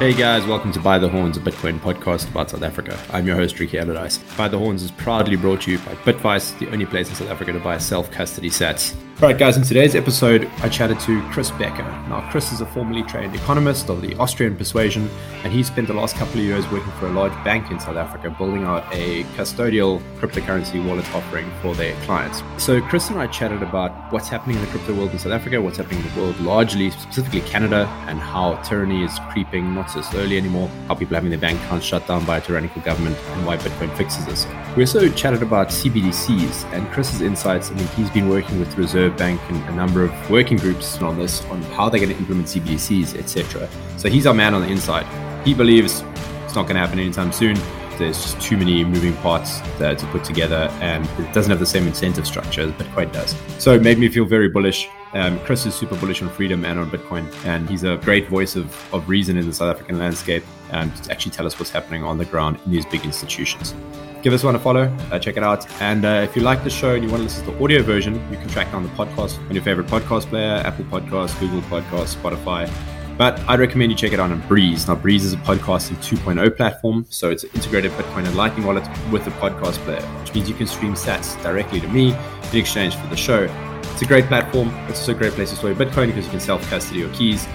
Hey guys, welcome to Buy the Horns, a Bitcoin podcast about South Africa. I'm your host, Ricky Allardyce. Buy the Horns is proudly brought to you by Bitvice, the only place in South Africa to buy self custody sats. Alright, guys, in today's episode, I chatted to Chris Becker. Now, Chris is a formerly trained economist of the Austrian persuasion, and he spent the last couple of years working for a large bank in South Africa, building out a custodial cryptocurrency wallet offering for their clients. So, Chris and I chatted about what's happening in the crypto world in South Africa, what's happening in the world largely, specifically Canada, and how tyranny is creeping not so slowly anymore, how people are having their bank accounts shut down by a tyrannical government, and why Bitcoin fixes this. We also chatted about CBDCs and Chris's insights. I mean, he's been working with Reserve Bank and a number of working groups on this, on how they're going to implement CBDCs, etc. So he's our man on the inside. He believes it's not going to happen anytime soon. There's just too many moving parts to put together, and it doesn't have the same incentive structure as Bitcoin does. So it made me feel very bullish. Um, Chris is super bullish on freedom and on Bitcoin, and he's a great voice of, of reason in the South African landscape and to actually tell us what's happening on the ground in these big institutions give this one a follow, uh, check it out. And uh, if you like the show and you want to listen to the audio version, you can track down the podcast on your favorite podcast player Apple Podcasts, Google Podcasts, Spotify. But I'd recommend you check it out on Breez. Now, Breez is a podcasting 2.0 platform, so it's an integrated Bitcoin and Lightning wallet with a podcast player, which means you can stream sats directly to me in exchange for the show. It's a great platform. It's also a great place to store your Bitcoin because you can self custody your keys.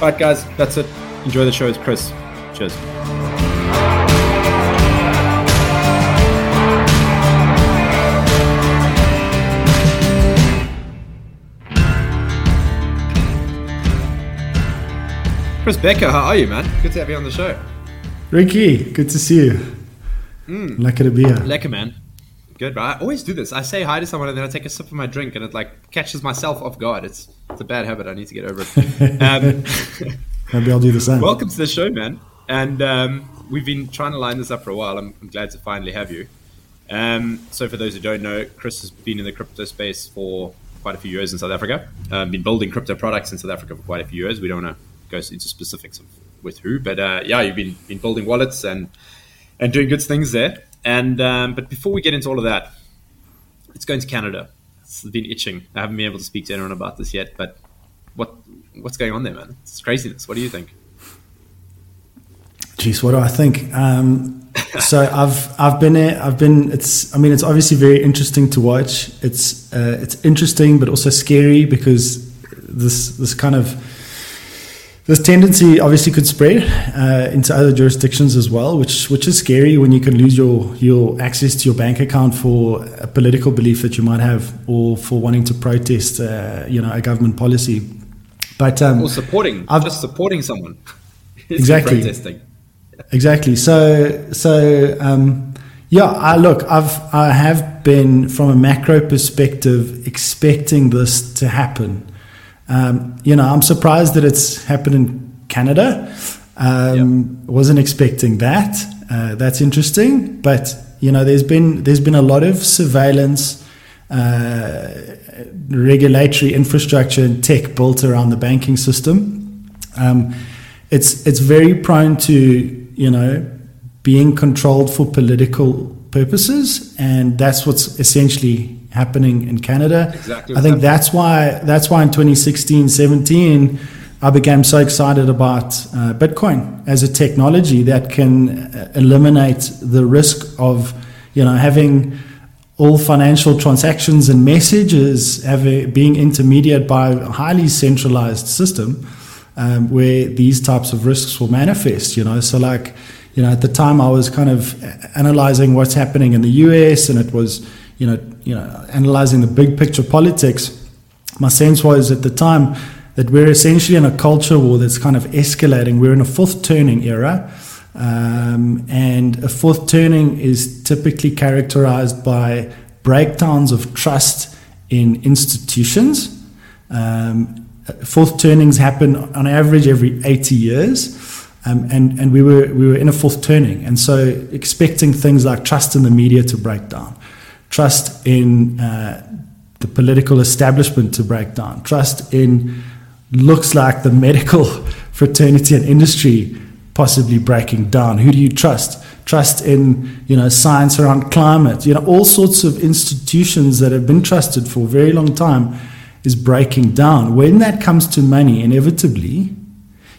Right, guys, that's it. Enjoy the show. It's Chris. Cheers. Chris Becker, how are you, man? Good to have you on the show. Ricky, good to see you. Mm. Lekker to be here. Lekker, man. Good, right? I always do this. I say hi to someone and then I take a sip of my drink and it like catches myself off guard. It's it's a bad habit. I need to get over it. Um, Maybe I'll do the same. Welcome to the show, man. And um, we've been trying to line this up for a while. I'm, I'm glad to finally have you. Um, so, for those who don't know, Chris has been in the crypto space for quite a few years in South Africa. Um, been building crypto products in South Africa for quite a few years. We don't want to goes into specifics of with who, but uh, yeah, you've been been building wallets and and doing good things there. And um, but before we get into all of that, it's going to Canada. It's been itching. I haven't been able to speak to anyone about this yet, but what what's going on there, man? It's craziness. What do you think? Geez, what do I think? Um, so I've I've been there. I've been. It's. I mean, it's obviously very interesting to watch. It's uh, it's interesting, but also scary because this this kind of this tendency obviously could spread uh, into other jurisdictions as well, which which is scary when you can lose your your access to your bank account for a political belief that you might have, or for wanting to protest, uh, you know, a government policy. But um, or supporting, I've, just supporting someone. exactly. Protesting. Exactly. So so um, yeah, I look, I've I have been from a macro perspective expecting this to happen. Um, you know, I'm surprised that it's happened in Canada. Um, yep. Wasn't expecting that. Uh, that's interesting, but you know, there's been there's been a lot of surveillance, uh, regulatory infrastructure and tech built around the banking system. Um, it's it's very prone to you know being controlled for political purposes, and that's what's essentially happening in Canada. Exactly. I think that's why that's why in 2016, 17, I became so excited about uh, Bitcoin as a technology that can uh, eliminate the risk of you know having all financial transactions and messages having, being intermediated by a highly centralized system um, where these types of risks will manifest. You know, so like you know at the time I was kind of analyzing what's happening in the US, and it was you know, you know, analyzing the big picture politics, my sense was at the time that we're essentially in a culture war that's kind of escalating. We're in a fourth turning era. Um, and a fourth turning is typically characterized by breakdowns of trust in institutions. Um, fourth turnings happen on average every 80 years. Um, and, and we were, we were in a fourth turning. And so expecting things like trust in the media to break down, trust in uh, the political establishment to break down, trust in looks like the medical fraternity and industry possibly breaking down. Who do you trust? Trust in you know science around climate. You know all sorts of institutions that have been trusted for a very long time is breaking down. When that comes to money, inevitably,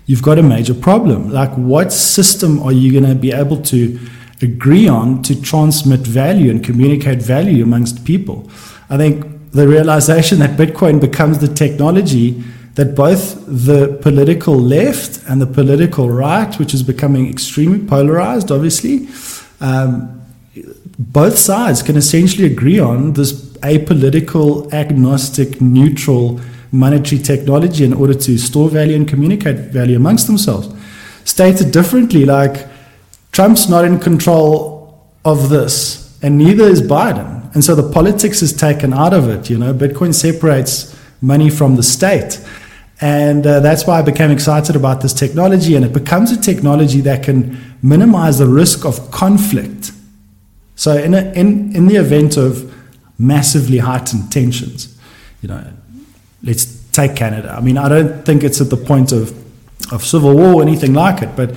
you've got a major problem. Like, what system are you going to be able to agree on to transmit value and communicate value amongst people? I think the realization that Bitcoin becomes the technology that both the political left and the political right, which is becoming extremely polarized, obviously, um, both sides can essentially agree on this apolitical, agnostic, neutral monetary technology in order to store value and communicate value amongst themselves. Stated differently, like Trump's not in control of this, and neither is Biden. And so the politics is taken out of it. You know, Bitcoin separates money from the state. And uh, that's why I became excited about this technology. And it becomes a technology that can minimize the risk of conflict. So, in, a, in, in the event of massively heightened tensions, you know, let's take Canada. I mean, I don't think it's at the point of, of civil war or anything like it, but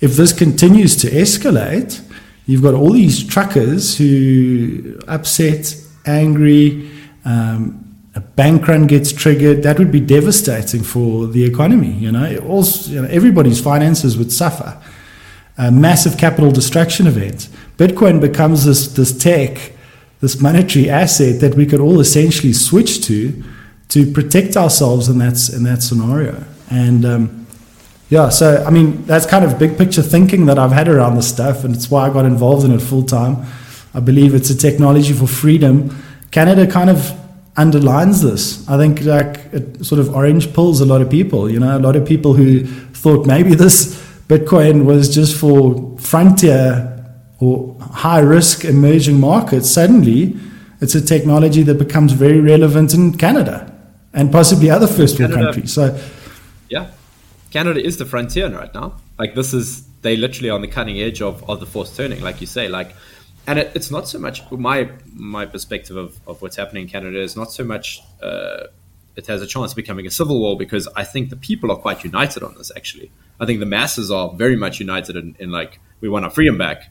if this continues to escalate, you've got all these truckers who upset, angry, um, a bank run gets triggered, that would be devastating for the economy. You know, also, you know, everybody's finances would suffer. A massive capital destruction event. Bitcoin becomes this this tech, this monetary asset that we could all essentially switch to to protect ourselves in that in that scenario. And um, yeah, so I mean that's kind of big picture thinking that I've had around this stuff, and it's why I got involved in it full time. I believe it's a technology for freedom. Canada kind of underlines this. I think like it sort of orange pills a lot of people. You know, a lot of people who thought maybe this Bitcoin was just for frontier or high risk emerging markets. Suddenly, it's a technology that becomes very relevant in Canada and possibly other first world countries. So, yeah, Canada is the frontier right now. Like this is they literally on the cutting edge of, of the fourth turning, like you say. Like and it, it's not so much my my perspective of, of what's happening in Canada is not so much uh, it has a chance of becoming a civil war because I think the people are quite united on this. Actually, I think the masses are very much united in, in like we want our freedom back.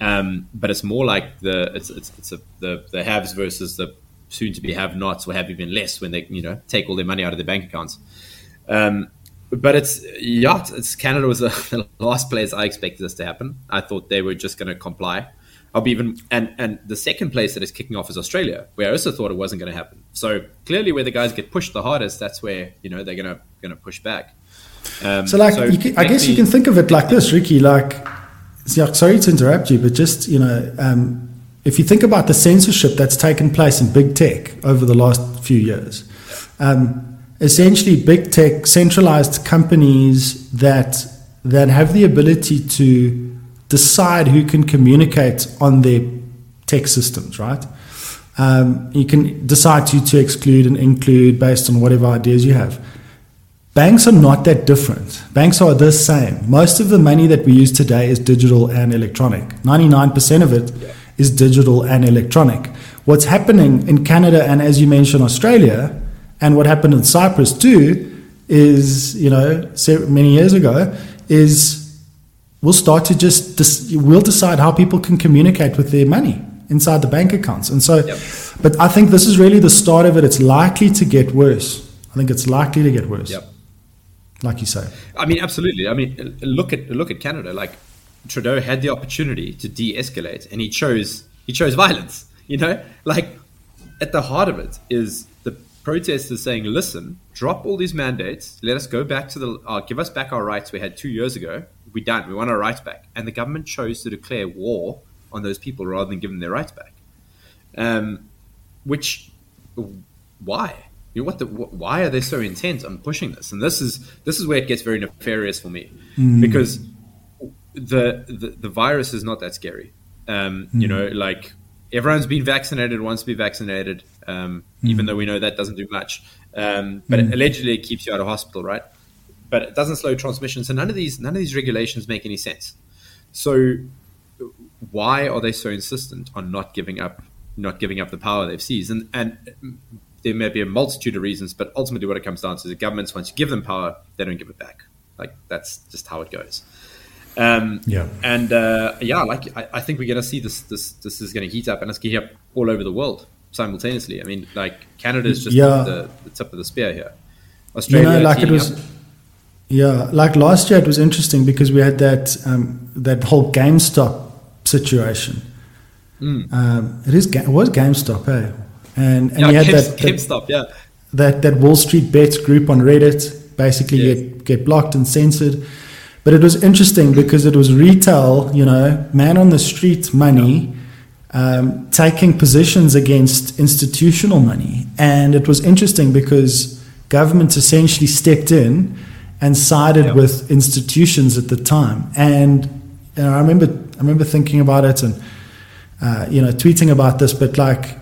Um, but it's more like the it's it's, it's a, the the haves versus the soon to be have nots or have even less when they you know take all their money out of their bank accounts. Um, but it's yeah, it's Canada was the, last place I expected this to happen. I thought they were just going to comply I'll be even and and the second place that is kicking off is Australia, where I also thought it wasn't going to happen. So clearly, where the guys get pushed the hardest, that's where you know they're going to going to push back. Um, so, like, so can, I guess you can think of it like this, Ricky. Like, sorry to interrupt you, but just you know, um, if you think about the censorship that's taken place in big tech over the last few years, um, essentially, big tech centralized companies that that have the ability to decide who can communicate on their tech systems, right? Um, you can decide to, to exclude and include based on whatever ideas you have. Banks are not that different. Banks are the same. Most of the money that we use today is digital and electronic. 99% of it is digital and electronic. What's happening in Canada and, as you mentioned, Australia, and what happened in Cyprus too, is, you know, many years ago, is we'll start to just dis- we'll decide how people can communicate with their money inside the bank accounts. And so, yep. but I think this is really the start of it. It's likely to get worse. I think it's likely to get worse. Yep. Like you say. I mean, absolutely. I mean, look at look at Canada. Like Trudeau had the opportunity to de-escalate, and he chose he chose violence. You know, like at the heart of it is protesters saying, "Listen, drop all these mandates. Let us go back to the uh, give us back our rights we had two years ago." we don't. We want our rights back. And the government chose to declare war on those people rather than give them their rights back. Um, which, why? You know, what the, why are they so intent on pushing this? And this is this is where it gets very nefarious for me mm. because the, the, the virus is not that scary. Um, mm. You know, like everyone's been vaccinated, wants to be vaccinated, um, mm. even though we know that doesn't do much. Um, but mm. allegedly, it keeps you out of hospital, right? but it doesn't slow transmission. So none of these none of these regulations make any sense. So why are they so insistent on not giving up not giving up the power they've seized? And and there may be a multitude of reasons, but ultimately what it comes down to is the governments once you give them power, they don't give it back. Like that's just how it goes. Um, yeah, and uh, yeah, like I, I think we're going to see this. This this is going to heat up, and it's going to heat up all over the world simultaneously. I mean, like Canada is just yeah. the, the, tip of the spear here. Australia, you know, like it was. Up, Yeah, like last year it was interesting because we had that um, that whole GameStop situation. Mm. Um, it is it was GameStop, eh? And and yeah, you had that, that GameStop, yeah. That that Wall Street Bets group on Reddit basically yes. get get blocked and censored. But it was interesting because it was retail, you know, man on the street money, um, taking positions against institutional money, and it was interesting because government essentially stepped in and sided yep. with institutions at the time. And you know, I remember I remember thinking about it and uh, you know tweeting about this, but like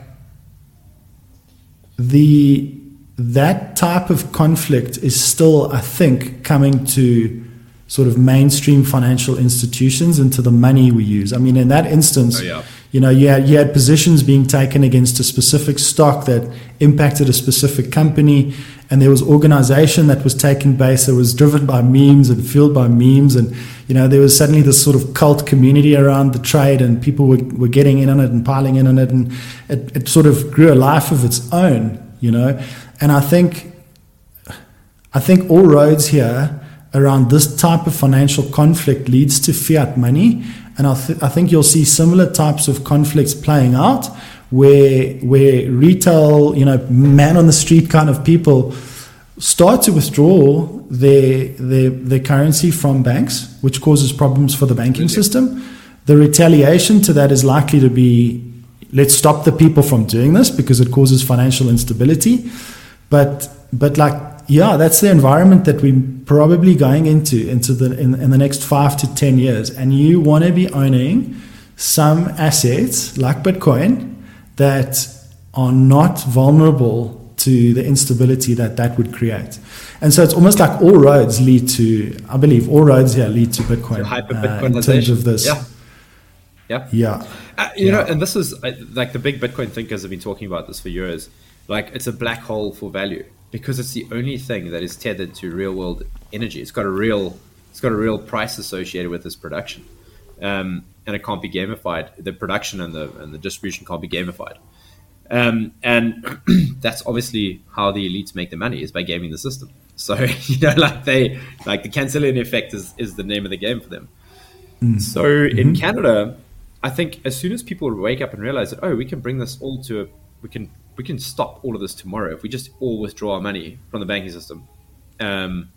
the that type of conflict is still, I think, coming to sort of mainstream financial institutions into the money we use. I mean, in that instance, oh, yeah. you know, you had, you had positions being taken against a specific stock that impacted a specific company, and there was organization that was taking base that was driven by memes and fueled by memes, and you know, there was suddenly this sort of cult community around the trade, and people were, were getting in on it and piling in on it, and it, it sort of grew a life of its own, you know, and I think. I think all roads here around this type of financial conflict leads to fiat money. And I, th- I think you'll see similar types of conflicts playing out where, where retail, you know, man on the street kind of people start to withdraw their, their, their currency from banks, which causes problems for the banking system. The retaliation to that is likely to be let's stop the people from doing this because it causes financial instability. But, but like yeah, that's the environment that we're probably going into into the in, in the next five to ten years. And you want to be owning some assets like Bitcoin that are not vulnerable to the instability that that would create. And so it's almost like all roads lead to, I believe, all roads here lead to Bitcoin uh, in terms of this. Yeah. Yeah. Yeah. Uh, you yeah. know, and this is uh, like the big Bitcoin thinkers have been talking about this for years. Like it's a black hole for value because it's the only thing that is tethered to real world energy. It's got a real it's got a real price associated with its production, um, and it can't be gamified. The production and the and the distribution can't be gamified, um, and that's obviously how the elites make their money is by gaming the system. So you know, like they like the Cantillon effect is is the name of the game for them. Mm. So mm-hmm. in Canada, I think as soon as people wake up and realize that oh, we can bring this all to a, we can we can stop all of this tomorrow if we just all withdraw our money from the banking system, um,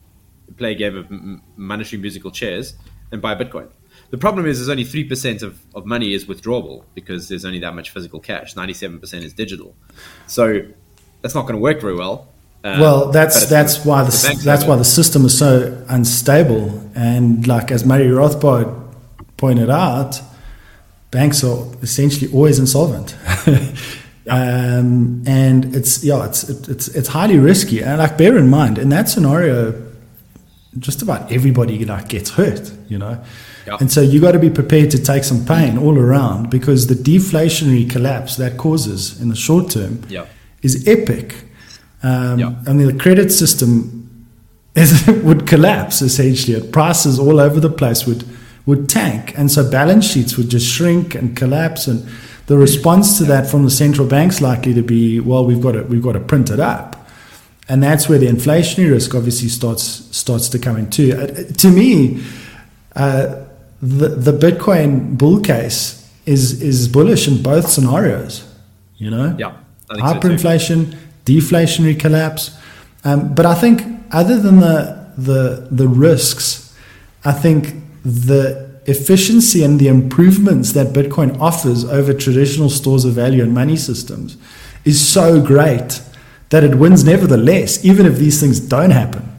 play a game of m- monetary musical chairs, and buy Bitcoin. The problem is, there's only three percent of, of money is withdrawable because there's only that much physical cash. Ninety-seven percent is digital, so that's not going to work very well. Um, well, that's that's why the, the that's why the system is so unstable. And like as Murray Rothbard pointed out, banks are essentially always insolvent. Um, and it's yeah, it's it's it's highly risky. And like bear in mind, in that scenario, just about everybody like gets hurt, you know. Yeah. And so you got to be prepared to take some pain all around because the deflationary collapse that causes in the short term yeah. is epic. Um, yeah. I mean, the credit system is, would collapse essentially. At prices all over the place would would tank, and so balance sheets would just shrink and collapse and the response to that from the central bank's likely to be, well, we've got to we've got to print it up, and that's where the inflationary risk obviously starts starts to come in too. Uh, to me, uh, the the Bitcoin bull case is is bullish in both scenarios. You know, yeah, hyperinflation, so deflationary collapse, um, but I think other than the the the risks, I think the efficiency and the improvements that Bitcoin offers over traditional stores of value and money systems is so great that it wins nevertheless, even if these things don't happen.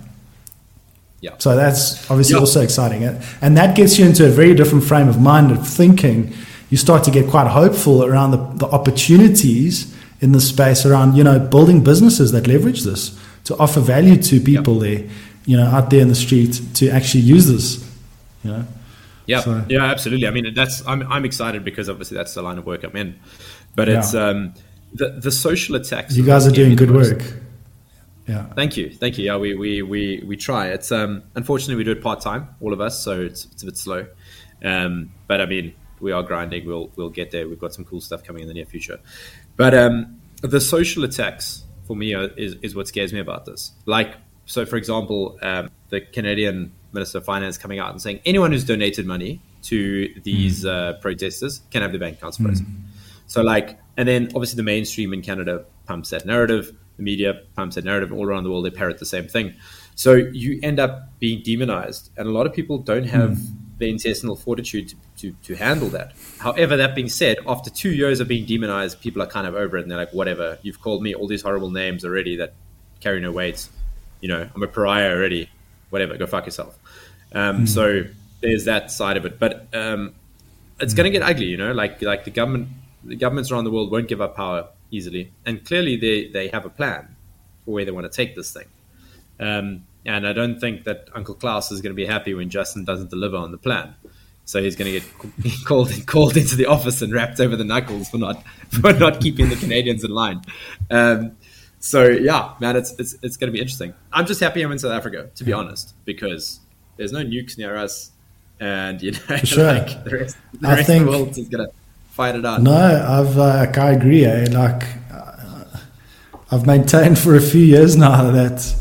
Yeah. So that's obviously yeah. also exciting. And that gets you into a very different frame of mind of thinking. You start to get quite hopeful around the, the opportunities in the space around, you know, building businesses that leverage this to offer value to people yeah. there, you know, out there in the street to actually use this, you know. Yeah, so. yeah, absolutely. I mean, that's I'm I'm excited because obviously that's the line of work I'm in, but yeah. it's um the the social attacks. You guys are doing good work. Yeah. Thank you, thank you. Yeah, we we we we try. It's um unfortunately we do it part time, all of us, so it's it's a bit slow. Um, but I mean, we are grinding. We'll we'll get there. We've got some cool stuff coming in the near future. But um, the social attacks for me are, is is what scares me about this. Like, so for example, um, the Canadian Minister of Finance coming out and saying anyone who's donated money to these mm. uh, protesters can have their bank accounts frozen. Mm. So, like, and then obviously the mainstream in Canada pumps that narrative, the media pumps that narrative all around the world, they parrot the same thing. So you end up being demonized, and a lot of people don't have mm. the intestinal fortitude to, to, to, handle that. However, that being said, after two years of being demonized, people are kind of over it, and they're like, whatever, you've called me all these horrible names already that carry no weight. You know, I'm a pariah already. Whatever, go fuck yourself. Um, mm. So there's that side of it, but um, it's mm. going to get ugly. You know, like like the government, the governments around the world won't give up power easily, and clearly they they have a plan for where they want to take this thing. Um, and I don't think that Uncle Klaus is going to be happy when Justin doesn't deliver on the plan. So he's going to get called called into the office and rapped over the knuckles for not for not keeping the Canadians in line. Um, so yeah, man, it's it's it's going to be interesting. I'm just happy I'm in South Africa, to be honest, because there's no nukes near us, and you know, sure. like the rest, the rest think, of the world is going to fight it out. No, I've uh, I agree. Eh? Like uh, I've maintained for a few years now that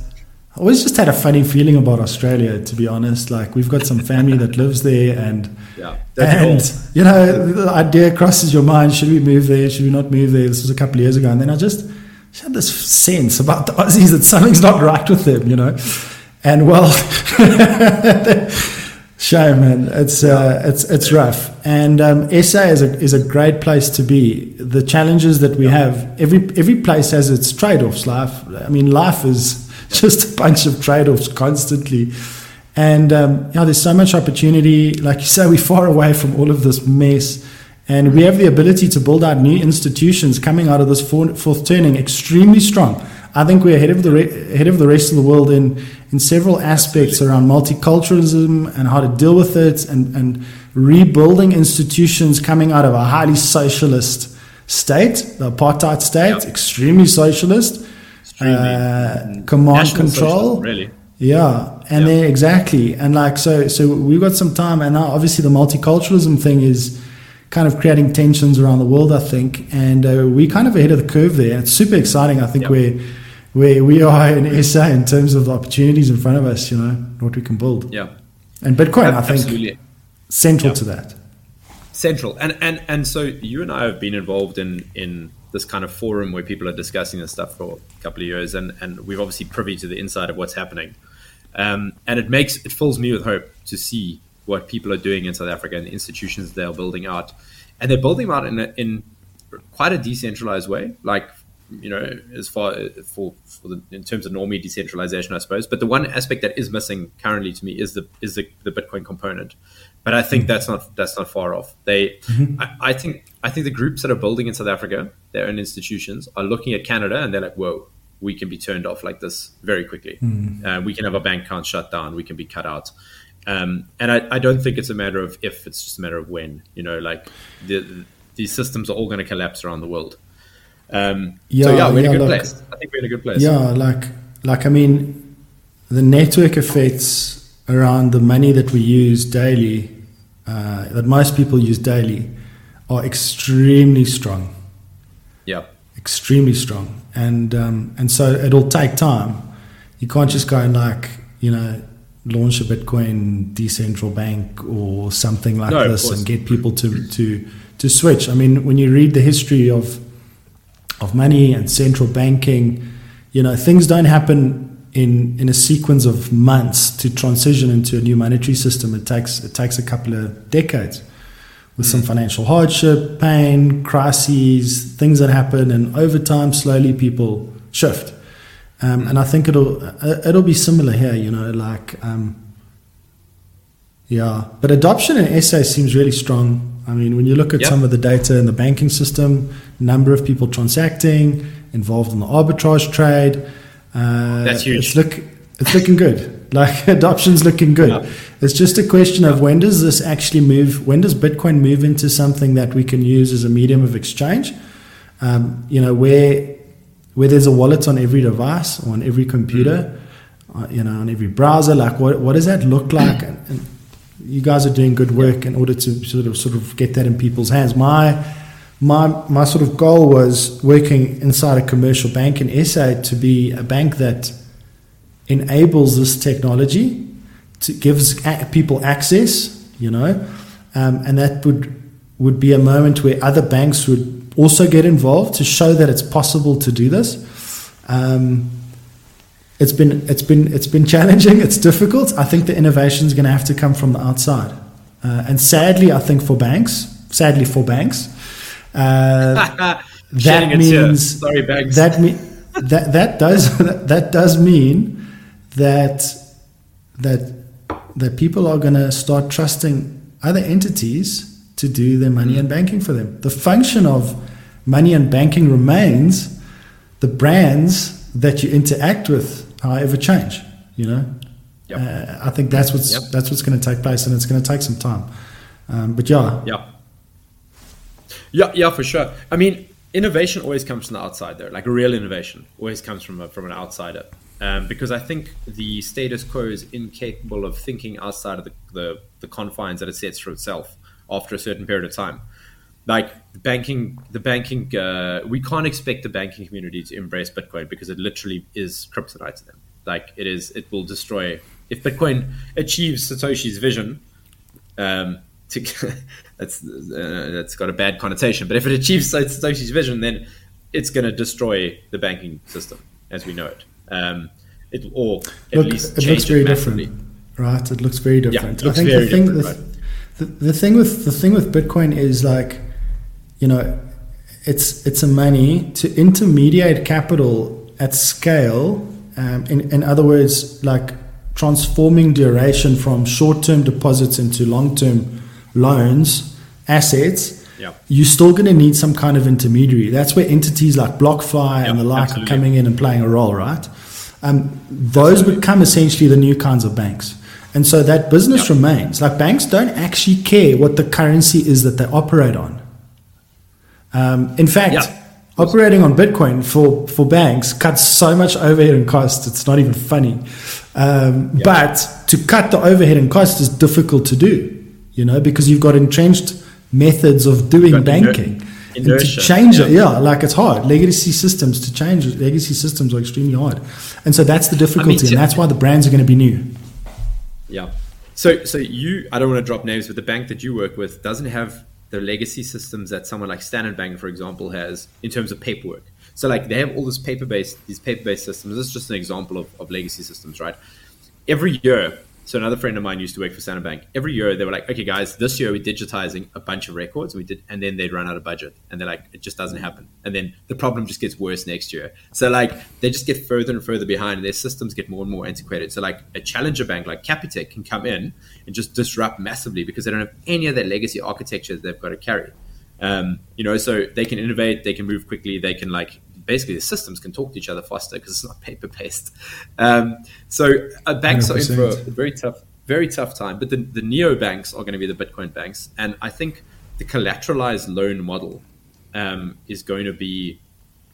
I always just had a funny feeling about Australia, to be honest. Like we've got some family that lives there, and yeah, and you know the idea crosses your mind: should we move there? Should we not move there? This was a couple of years ago, and then I just, just had this sense about the Aussies that something's not right with them, you know. And well, shame, man. It's uh, it's it's rough. And um, SA is a is a great place to be. The challenges that we have, every every place has its trade offs. Life, I mean, life is just a bunch of trade offs constantly. And um, there's so much opportunity. Like you say, we're far away from all of this mess. And we have the ability to build out new institutions coming out of this fourth turning extremely strong. I think we're ahead of the re- ahead of the rest of the world in in several aspects Absolutely. around multiculturalism and how to deal with it, and, and rebuilding institutions coming out of a highly socialist state, the apartheid state, extremely socialist, uh, command control. Really. Yeah, and then exactly, and like so, so we've got some time, and now obviously the multiculturalism thing is kind of creating tensions around the world, I think, and uh, we're kind of ahead of the curve there. And it's super exciting, I think, yep. where where we are in SA in terms of the opportunities in front of us. You know what we can build. Yeah, and Bitcoin, I think, Absolutely. central yep. to that. Central, and and and so you and I have been involved in in this kind of forum where people are discussing this stuff for a couple of years, and and we've obviously privy to the inside of what's happening, um, and it makes it fills me with hope to see what people are doing in South Africa and the institutions they are building out, and they're building out in a, in quite a decentralized way, like you know, as far for, for the, in terms of normally decentralization, I suppose. But the one aspect that is missing currently to me is the is the, the Bitcoin component. But I think mm-hmm. that's not that's not far off. They, mm-hmm. I, I, think I think the groups that are building in South Africa, their own institutions, are looking at Canada and they're like, whoa, we can be turned off like this very quickly. Mm-hmm. Uh, we can have our bank account shut down. We can be cut out. Um, and I, I don't think it's a matter of if; it's just a matter of when. You know, like the, these systems are all going to collapse around the world. Um, yeah, so yeah, we're in a good like, place. I think we're in a good place. Yeah, like like I mean, the network effects around the money that we use daily, uh, that most people use daily, are extremely strong. Yeah, extremely strong, and um, and so it'll take time. You can't just go and like you know launch a Bitcoin decentral bank or something like no, this and get people to to to switch. I mean, when you read the history of of money and central banking, you know, things don't happen in in a sequence of months to transition into a new monetary system. It takes it takes a couple of decades with some mm. financial hardship, pain, crises, things that happen, and over time, slowly people shift. Um, mm. and I think it'll uh, it'll be similar here. You know, like um, yeah, but adoption in SA seems really strong. I mean, when you look at yep. some of the data in the banking system, number of people transacting, involved in the arbitrage trade, uh, that's huge. It's, look, it's looking good. Like adoption's looking good. Yeah. It's just a question of when does this actually move? When does Bitcoin move into something that we can use as a medium of exchange? Um, you know, where where there's a wallet on every device, on every computer, uh, you know, on every browser. Like, what what does that look like? and, and you guys are doing good work in order to sort of sort of get that in people's hands. My my my sort of goal was working inside a commercial bank in SA to be a bank that enables this technology to gives people access, you know, um, and that would would be a moment where other banks would also get involved to show that it's possible to do this. Um, it's been it's been it's been challenging. It's difficult. I think the innovation is going to have to come from the outside, uh, and sadly, I think for banks, sadly for banks, uh, that means sorry banks. that me, that that does that does mean that that that people are going to start trusting other entities to do their money and banking for them. The function of money and banking remains the brands that you interact with however change you know? Yep. uh, i think that's what's yep. that's what's going to take place and it's going to take some time. Um, but yeah. Yeah. Yeah yeah for sure. I mean innovation always comes from the outside there. Like real innovation always comes from a, from an outsider. Um, because I think the status quo is incapable of thinking outside of the, the, the confines that it sets for itself after a certain period of time. Like banking the banking uh, we can't expect the banking community to embrace bitcoin because it literally is kryptonite to them. Like it is it will destroy if bitcoin achieves satoshi's vision um to, that's uh, that's got a bad connotation but if it achieves satoshi's vision then it's going to destroy the banking system as we know it. Um it or at Look, least it looks very different right? It looks very different. Yeah, looks i think the thing with, right? The, the thing with the thing with bitcoin is like you know, it's it's a money to intermediate capital at scale. Um, in, in other words, like transforming duration from short-term deposits into long-term loans, assets. Yep. You're still going to need some kind of intermediary. That's where entities like BlockFi yep, and the like absolutely. are coming in and playing a role, right? Um, those absolutely. become essentially the new kinds of banks. And so that business yep. remains. Like banks don't actually care what the currency is that they operate on. Um, in fact, yeah. operating on Bitcoin for, for banks cuts so much overhead and cost, it's not even funny. Um, yeah. But to cut the overhead and cost is difficult to do, you know, because you've got entrenched methods of doing banking. Inertia. And to change it, yeah, like it's hard. Legacy systems to change legacy systems are extremely hard, and so that's the difficulty, I mean, and that's why the brands are going to be new. Yeah. So, so you, I don't want to drop names, but the bank that you work with doesn't have the legacy systems that someone like Standard Bank, for example, has in terms of paperwork. So like they have all this paper based these paper based systems. This is just an example of, of legacy systems, right? Every year so another friend of mine used to work for Standard Bank. Every year they were like, okay, guys, this year we're digitizing a bunch of records. We did, and then they'd run out of budget, and they're like, it just doesn't happen. And then the problem just gets worse next year. So like they just get further and further behind, and their systems get more and more antiquated. So like a challenger bank like Capitec can come in and just disrupt massively because they don't have any of that legacy architecture they've got to carry. Um, you know, so they can innovate, they can move quickly, they can like basically the systems can talk to each other faster because it's not paper based. Um, so uh, banks 100%. are in for a very tough, very tough time. But the, the neo banks are going to be the Bitcoin banks, and I think the collateralized loan model um, is going to be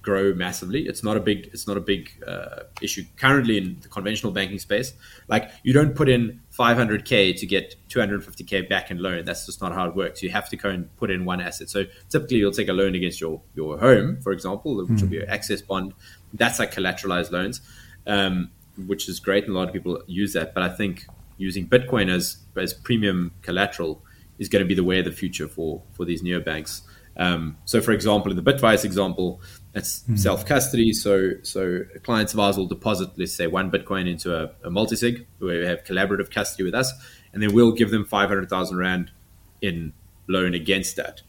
grow massively. It's not a big it's not a big uh, issue currently in the conventional banking space. Like you don't put in 500k to get 250k back in loan. That's just not how it works. You have to go and put in one asset. So typically you'll take a loan against your your home, for example, which mm. will be hmm. your access bond. That's like collateralized loans, um, which is great, and a lot of people use that. But I think using Bitcoin as as premium collateral is going to be the way of the future for for these neobanks. Um, so, for example, in the Bitvice example, it's mm. self custody. So, so clients of ours will deposit, let's say, one Bitcoin into a, a multisig where we have collaborative custody with us, and then we'll give them five hundred thousand rand in loan against that.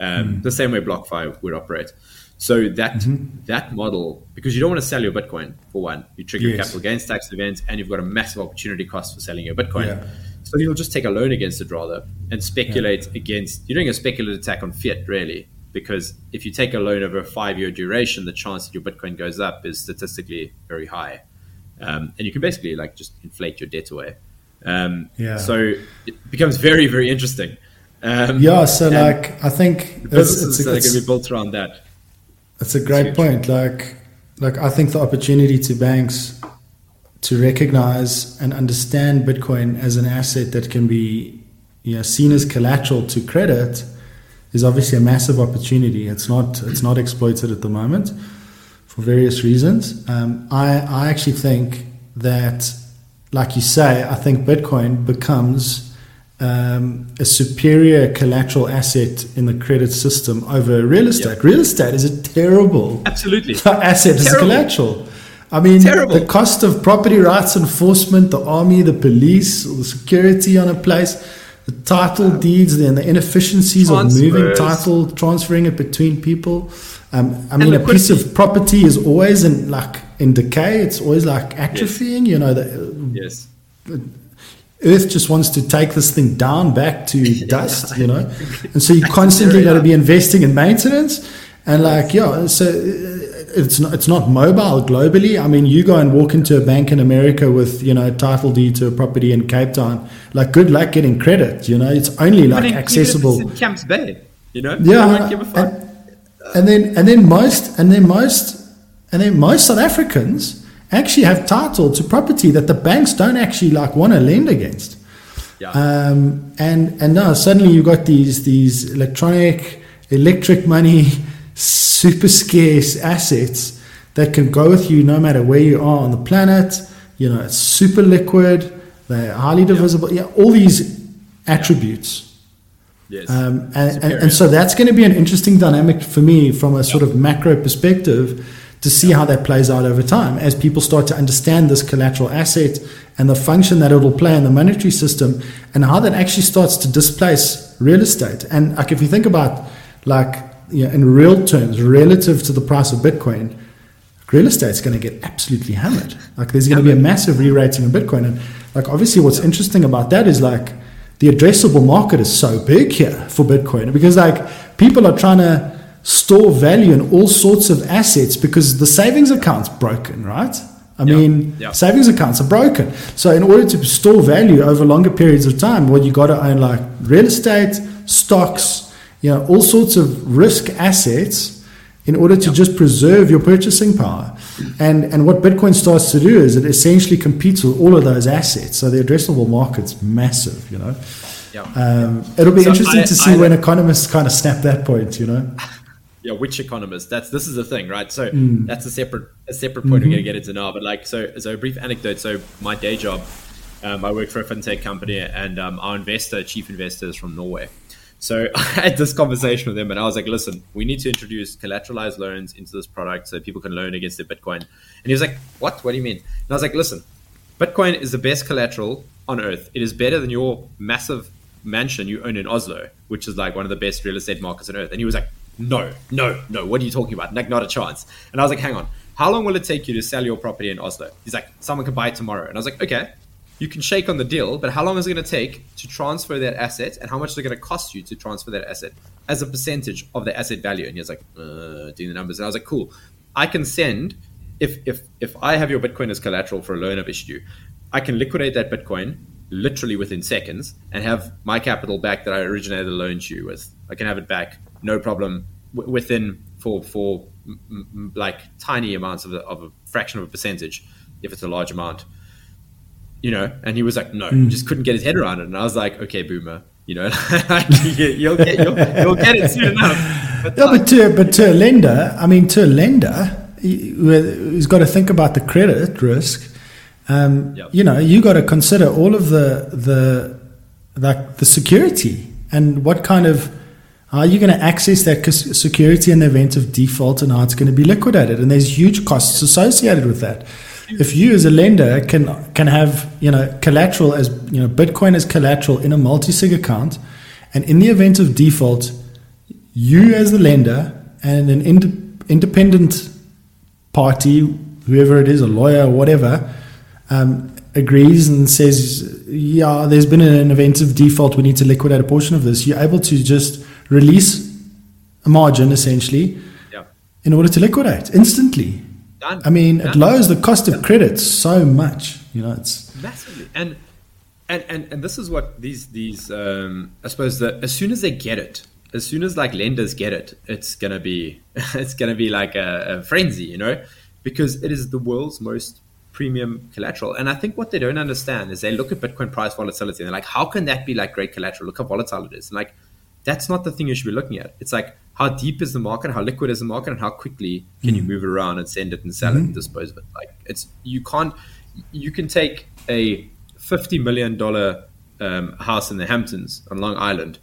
Um, mm. The same way BlockFi would operate. So that mm-hmm. that model, because you don't want to sell your Bitcoin for one, you trigger yes. capital gains tax events, and you've got a massive opportunity cost for selling your Bitcoin. Yeah. So you'll just take a loan against it rather and speculate yeah. against. You're doing a speculative attack on fiat, really, because if you take a loan over a five-year duration, the chance that your Bitcoin goes up is statistically very high, um, and you can basically like just inflate your debt away. Um, yeah. So it becomes very very interesting. Um, yeah. So like I think businesses that are going to be built around that. That's a great point. Like, like I think the opportunity to banks to recognize and understand Bitcoin as an asset that can be you know, seen as collateral to credit is obviously a massive opportunity. It's not it's not exploited at the moment for various reasons. Um, I I actually think that, like you say, I think Bitcoin becomes um, a superior collateral asset in the credit system over real estate. Yep. Real estate is a terrible absolutely asset terrible. as collateral. I mean, terrible. the cost of property rights enforcement, the army, the police, the security on a place, the title deeds, and the inefficiencies Transfers. of moving title, transferring it between people. Um, I mean, a piece of property is always in like in decay. It's always like atrophying. Yes. You know, the, yes. Earth just wants to take this thing down back to dust, you know, and so you constantly got to be investing in maintenance, and like yeah, so it's not it's not mobile globally. I mean, you go and walk into a bank in America with you know title deed to a property in Cape Town, like good luck getting credit. You know, it's only like in, accessible. in Camps Bay, you know. Yeah, and, and then and then most and then most and then most South Africans actually have title to property that the banks don't actually like want to lend against. Yeah. Um, and and now suddenly you've got these these electronic electric money super scarce assets that can go with you no matter where you are on the planet. You know, it's super liquid. They're highly divisible. Yeah, all these attributes. Yes. Um, and, and, and, so that's going to be an interesting dynamic for me from a sort of macro perspective to see how that plays out over time as people start to understand this collateral asset and the function that it will play in the monetary system and how that actually starts to displace real estate. And like if you think about like you know, in real terms relative to the price of Bitcoin, real estate is going to get absolutely hammered. Like there's going to be a massive re-rating of Bitcoin. And like obviously what's interesting about that is like the addressable market is so big here for Bitcoin because like people are trying to store value in all sorts of assets because the savings account's broken, right? I mean, savings accounts are broken. So, in order to store value over longer periods of time, well, you got to own like real estate, stocks, you know, all sorts of risk assets in order to just preserve your purchasing power. And and what Bitcoin starts to do is it essentially competes with all of those assets. So the addressable market's massive, you know. Um, it'll be so interesting I, to see I, when economists kind of snap that point, you know. yeah, which economist? That's this is the thing, right? So mm. that's a separate a separate point mm-hmm. we're gonna get into now. But like, so so a brief anecdote. So my day job, um, I work for a fintech company, and um, our investor, chief investor, is from Norway. So I had this conversation with him, and I was like, "Listen, we need to introduce collateralized loans into this product so people can loan against their Bitcoin." And he was like, "What? What do you mean?" And I was like, "Listen, Bitcoin is the best collateral on earth. It is better than your massive mansion you own in Oslo, which is like one of the best real estate markets on earth." And he was like, no, no, no. What are you talking about? Like, not a chance. And I was like, hang on. How long will it take you to sell your property in Oslo? He's like, someone can buy it tomorrow. And I was like, okay, you can shake on the deal, but how long is it going to take to transfer that asset and how much is it going to cost you to transfer that asset as a percentage of the asset value? And he was like, uh, doing the numbers. And I was like, cool. I can send, if, if, if I have your Bitcoin as collateral for a loan I've issued you, I can liquidate that Bitcoin literally within seconds and have my capital back that I originated the loan to you with. I can have it back no problem w- within for for m- m- like tiny amounts of a, of a fraction of a percentage if it's a large amount you know and he was like no mm. just couldn't get his head around it and i was like okay boomer you know you'll, get, you'll, you'll, get it soon enough but, yeah, but to but to a lender i mean to a lender who's got to think about the credit risk um, yep. you know you got to consider all of the the like the security and what kind of how are you going to access that security in the event of default and how it's going to be liquidated? And there's huge costs associated with that. If you as a lender can can have you know collateral as you know Bitcoin as collateral in a multi-sig account, and in the event of default, you as the lender and an ind- independent party, whoever it is, a lawyer or whatever, um, agrees and says, "Yeah, there's been an event of default. We need to liquidate a portion of this." You're able to just release a margin essentially yeah. in order to liquidate instantly. Done. I mean, Done. it lowers the cost of credit so much. You know, it's massively. And and and, and this is what these these um, I suppose that as soon as they get it, as soon as like lenders get it, it's gonna be it's gonna be like a, a frenzy, you know, because it is the world's most premium collateral. And I think what they don't understand is they look at Bitcoin price volatility and they're like, how can that be like great collateral? Look how volatile it is. And like that's not the thing you should be looking at. It's like how deep is the market, how liquid is the market, and how quickly can mm. you move it around and send it and sell mm. it and mm-hmm. dispose of it. Like it's you can't you can take a fifty million dollar um, house in the Hamptons on Long Island,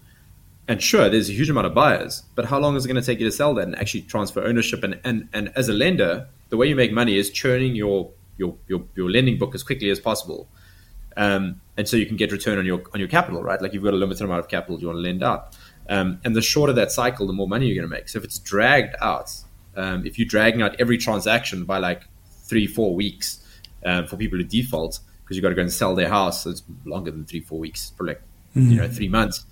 and sure, there's a huge amount of buyers, but how long is it going to take you to sell that and actually transfer ownership? And and, and as a lender, the way you make money is churning your your your, your lending book as quickly as possible. Um, and so you can get return on your on your capital, right? Like you've got a limited amount of capital you want to lend out, um, and the shorter that cycle, the more money you're going to make. So if it's dragged out, um, if you're dragging out every transaction by like three four weeks um, for people to default because you've got to go and sell their house, so it's longer than three four weeks, for like mm-hmm. you know three months.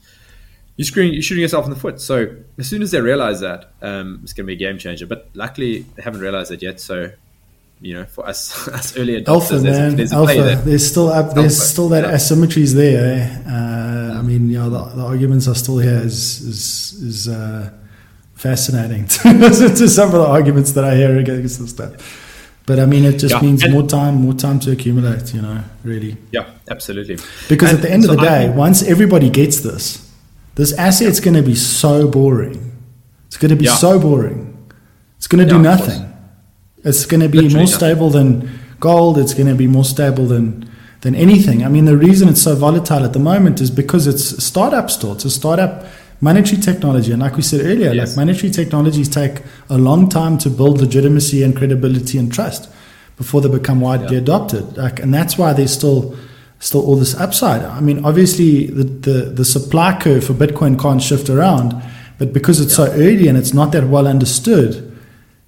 You're screwing, you're shooting yourself in the foot. So as soon as they realize that, um, it's going to be a game changer. But luckily, they haven't realized it yet. So you know, for us, us early adopters, alpha, man, there's, alpha. There. There's still up, there's alpha. still that yeah. asymmetries there. Eh? Uh, I mean, you know, the, the, arguments are still here. Is is, is uh, fascinating to to some of the arguments that I hear against this stuff. But I mean, it just yeah. means and more time, more time to accumulate. You know, really. Yeah, absolutely. Because and at the end so of the day, I, once everybody gets this, this asset's yeah. going to be so boring. It's going to be so boring. It's going to do nothing. It's going to be Literally more stable than gold. It's going to be more stable than than anything. I mean, the reason it's so volatile at the moment is because it's a startup still. It's a startup monetary technology, and like we said earlier, yes. like monetary technologies take a long time to build legitimacy and credibility and trust before they become widely yeah. adopted. Like, and that's why there's still still all this upside. I mean, obviously the, the, the supply curve for Bitcoin can't shift around, but because it's yeah. so early and it's not that well understood,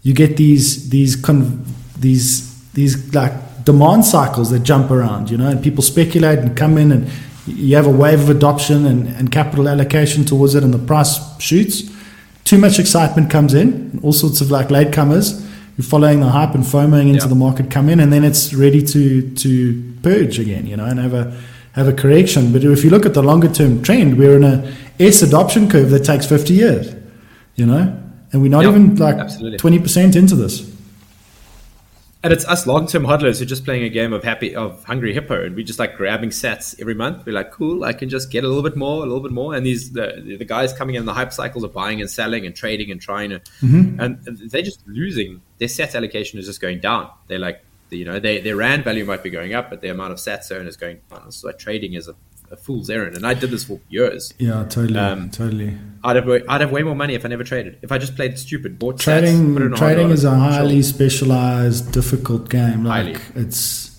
you get these these con- these these like demand cycles that jump around, you know, and people speculate and come in and you have a wave of adoption and, and capital allocation towards it and the price shoots. Too much excitement comes in, all sorts of like latecomers who following the hype and foaming into yeah. the market come in and then it's ready to to purge again, you know, and have a have a correction. But if you look at the longer term trend, we're in a S adoption curve that takes 50 years, you know, and we're not yep, even like absolutely. 20% into this. And it's us long-term hodlers who are just playing a game of happy of hungry hippo, and we're just like grabbing sats every month. We're like, cool, I can just get a little bit more, a little bit more. And these the, the guys coming in the hype cycles are buying and selling and trading and trying to, mm-hmm. and they're just losing. Their sat allocation is just going down. They're like, you know, they, their rand value might be going up, but the amount of sats owned is going down. So like trading is a a fool's errand, and I did this for years. Yeah, totally, um, totally. I'd have I'd have way more money if I never traded. If I just played stupid, bought trading. Stats, trading is a highly specialized, difficult game. Like highly. it's.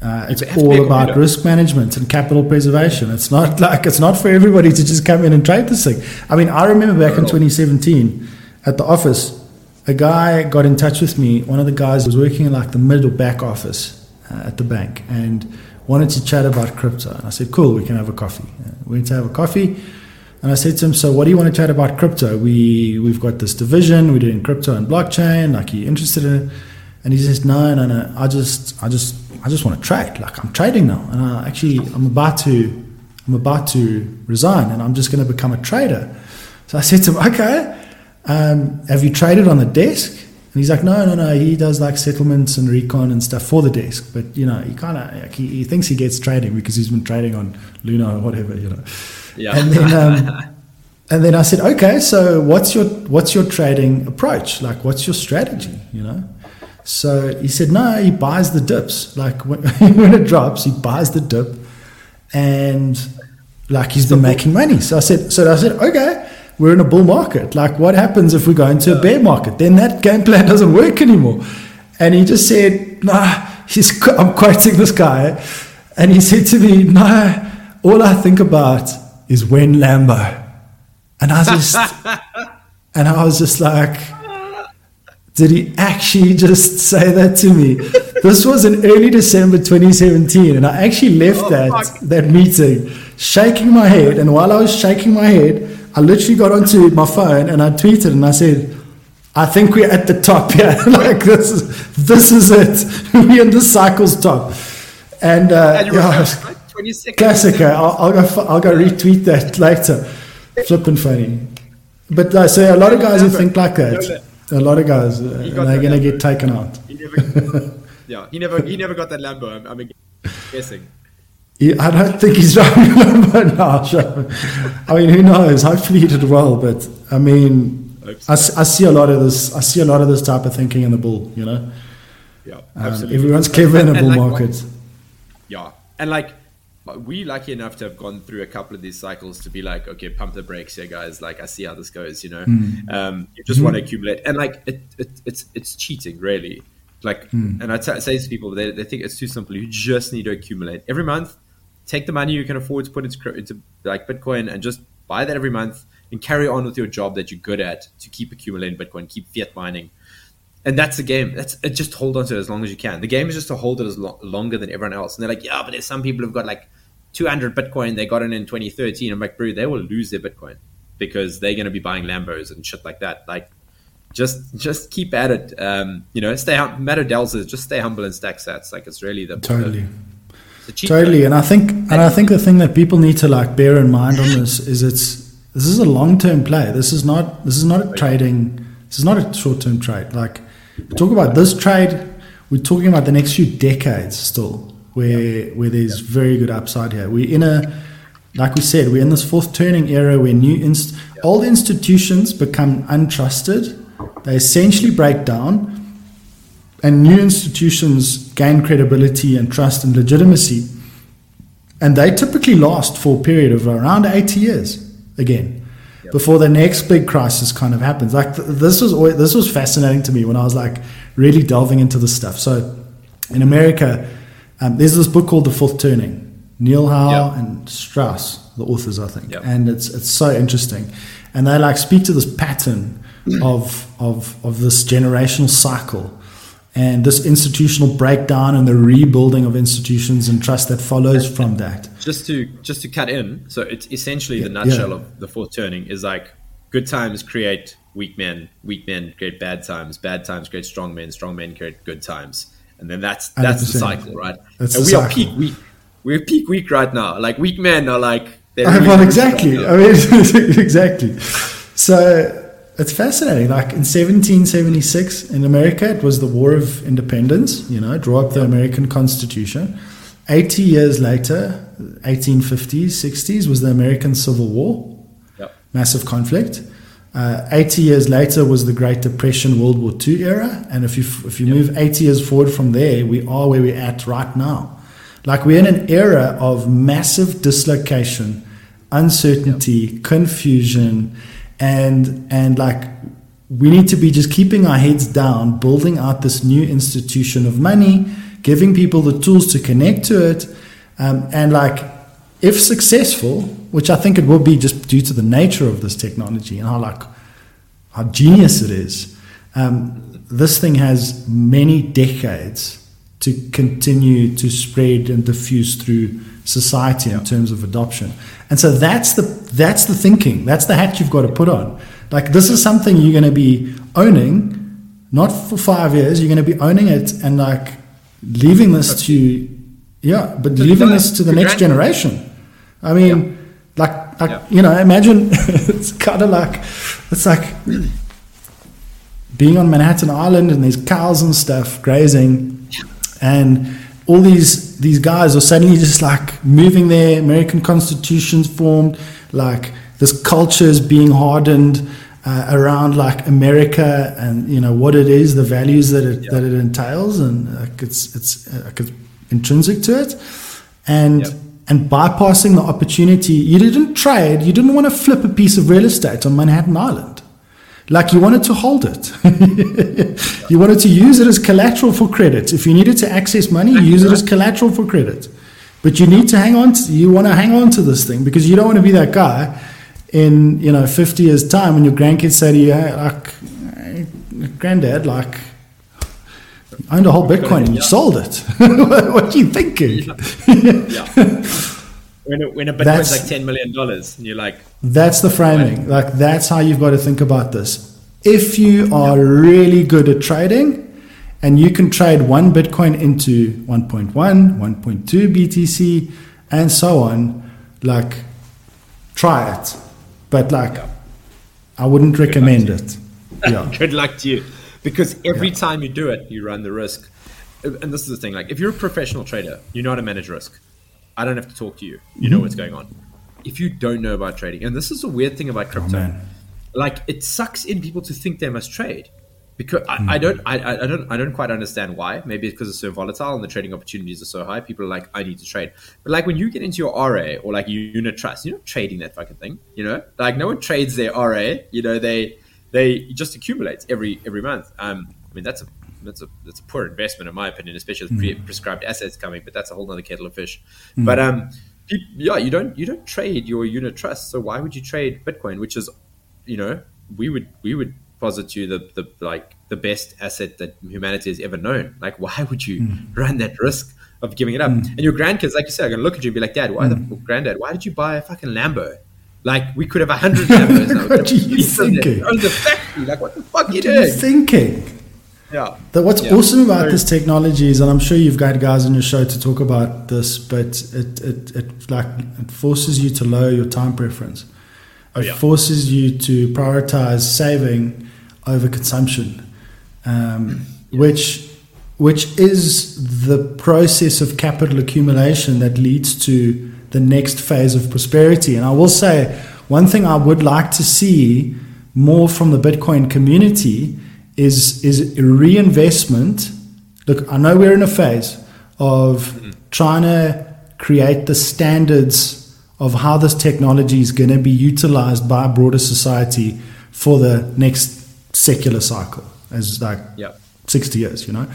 Uh, it's all about risk management and capital preservation. It's not like it's not for everybody to just come in and trade this thing. I mean, I remember back in 2017 at the office, a guy got in touch with me. One of the guys was working in like the middle back office uh, at the bank, and wanted to chat about crypto. And I said, cool, we can have a coffee. We went to have a coffee. And I said to him, so what do you want to chat about crypto? We, we've got this division, we're doing crypto and blockchain. Like, are you interested in it? And he says, no, no, no. I just, I just, I just want to trade. Like, I'm trading now. And I actually, I'm about to, I'm about to resign and I'm just going to become a trader. So I said to him, okay, um, have you traded on the desk? And he's like, no, no, no. He does like settlements and recon and stuff for the desk. But, you know, he kind of, like, he, he, thinks he gets trading because he's been trading on Luno or whatever, you know. Yeah. And then, um, and then I said, okay, so what's your, what's your trading approach? Like, what's your strategy, you know? So he said, no, he buys the dips. Like when, when it drops, he buys the dip and like he's been making money. So I said, so I said, okay, we're in a bull market. Like, what happens if we go into a bear market? Then that game plan doesn't work anymore. And he just said, nah, he's, I'm quoting this guy. Eh? And he said to me, no, all I think about is when Lambo. And I just, and I was just like, did he actually just say that to me? this was in early December 2017, and I actually left oh, that that meeting shaking my head. And while I was shaking my head, I literally got onto my phone and I tweeted and I said, I think we're at the top here. like this is this is it. we're in the cycle's top. And, uh, and yeah, classic. I'll, I'll, go. I'll go retweet that later. Flipping funny. But uh, so a lot of guys who think like that. A lot of guys, uh, they're going to get taken out. He never, yeah, he never, he never got that Lambo. I'm, I'm guessing. I don't think he's driving by now. I mean, who knows? Hopefully he did well, but I mean, I, I, see a lot of this. I see a lot of this type of thinking in the bull. You know, Yeah, um, everyone's clever in a bull like, market. Yeah, and like we lucky enough to have gone through a couple of these cycles to be like, okay, pump the brakes here, guys. Like, I see how this goes. You know, mm. um, you just mm. want to accumulate, and like, it, it, it's it's cheating, really. Like, mm. and I t- say to people, they, they think it's too simple. You just need to accumulate every month. Take the money you can afford to put into, into like Bitcoin, and just buy that every month, and carry on with your job that you're good at to keep accumulating Bitcoin, keep fiat mining and that's the game. That's it. Just hold on to it as long as you can. The game is just to hold it as lo- longer than everyone else. And they're like, yeah, but there's some people who've got like 200 Bitcoin. They got it in 2013. I'm like, bro, they will lose their Bitcoin because they're going to be buying Lambos and shit like that. Like, just just keep at it. Um, you know, stay hum- Matt Odell says just stay humble and stack sats. Like it's really the totally. The, totally, and I think and I think the thing that people need to like bear in mind on this is it's this is a long term play. This is not this is not a trading. This is not a short term trade. Like talk about this trade. We're talking about the next few decades still, where where there's very good upside here. We're in a, like we said, we're in this fourth turning era where new inst- old institutions become untrusted. They essentially break down, and new institutions gain credibility and trust and legitimacy. And they typically last for a period of around 80 years again before the next big crisis kind of happens. Like th- this was always, this was fascinating to me when I was like really delving into this stuff. So in America, um, there's this book called The Fourth Turning. Neil Howe yep. and Strauss, the authors, I think, yep. and it's it's so interesting, and they like speak to this pattern of of of this generational cycle and this institutional breakdown and the rebuilding of institutions and trust that follows from that. Just to just to cut in, so it's essentially yeah, the nutshell yeah. of the fourth turning is like good times create weak men, weak men create bad times, bad times create strong men, strong men create good times, and then that's that's 100%. the cycle, right? That's and we cycle. are peak weak. We're peak weak right now. Like weak men are like. Well, exactly. I mean, exactly. So it's fascinating. Like in 1776 in America, it was the War of Independence, you know, draw up the American Constitution. 80 years later, 1850s, 60s, was the American Civil War, yep. massive conflict. Uh, 80 years later was the Great Depression, World War II era. And if you, if you yep. move 80 years forward from there, we are where we're at right now. Like we're in an era of massive dislocation, uncertainty, yep. confusion and and like we need to be just keeping our heads down, building out this new institution of money, giving people the tools to connect to it, um, and like if successful, which I think it will be just due to the nature of this technology and how like how genius it is. Um, this thing has many decades to continue to spread and diffuse through society in terms of adoption. And so that's the that's the thinking. That's the hat you've got to put on. Like this is something you're going to be owning, not for five years. You're going to be owning it and like leaving this to yeah, but leaving this to the next generation. I mean, like like you know, imagine it's kind of like it's like being on Manhattan Island and there's cows and stuff grazing, and all these these guys are suddenly just like moving there. American constitutions formed, like this culture is being hardened uh, around like America and you know what it is, the values that it that it entails, and like it's it's like it's intrinsic to it, and. And bypassing the opportunity, you didn't trade, you didn't want to flip a piece of real estate on Manhattan Island like you wanted to hold it. you wanted to use it as collateral for credit. If you needed to access money, use it as collateral for credit. But you need to hang on to, you want to hang on to this thing because you don't want to be that guy in, you know, 50 years time when your grandkids say to you, hey, like, hey, granddad, like, owned a whole Bitcoin and you sold it. what are you thinking? yeah. when a, when a Bitcoin's like ten million dollars, and you're like, that's the framing. Like that's how you've got to think about this. If you are really good at trading, and you can trade one Bitcoin into 1.1, 1.2 BTC, and so on, like try it. But like, yeah. I wouldn't recommend it. Yeah. good luck to you, because every yeah. time you do it, you run the risk. And this is the thing: like, if you're a professional trader, you know how to manage risk I don't have to talk to you. You know what's going on. If you don't know about trading, and this is a weird thing about crypto, oh, like it sucks in people to think they must trade because I, I don't I, I don't I don't quite understand why. Maybe it's because it's so volatile and the trading opportunities are so high. People are like, I need to trade. But like when you get into your RA or like unit trust, you're not trading that fucking thing. You know, like no one trades their RA. You know, they they just accumulate every every month. Um, I mean that's a that's a that's a poor investment in my opinion, especially with pre- prescribed assets coming. But that's a whole other kettle of fish. Mm. But um, yeah, you don't you don't trade your unit trust. So why would you trade Bitcoin, which is, you know, we would we would posit you the, the like the best asset that humanity has ever known. Like, why would you mm. run that risk of giving it up? Mm. And your grandkids, like you said, are gonna look at you and be like, Dad, why the granddad? Why did you buy a fucking Lambo? Like we could have a hundred Lambos now. what are you thinking? Own the factory. Like what the fuck what you doing? You thinking? Yeah. The, what's yeah. awesome about this technology is, and I'm sure you've got guys on your show to talk about this, but it, it, it like it forces you to lower your time preference. It yeah. forces you to prioritize saving over consumption, um, which which is the process of capital accumulation that leads to the next phase of prosperity. And I will say one thing I would like to see more from the Bitcoin community is is reinvestment. Look, I know we're in a phase of trying to create the standards of how this technology is going to be utilized by a broader society for the next secular cycle, as like. 60 years, you know.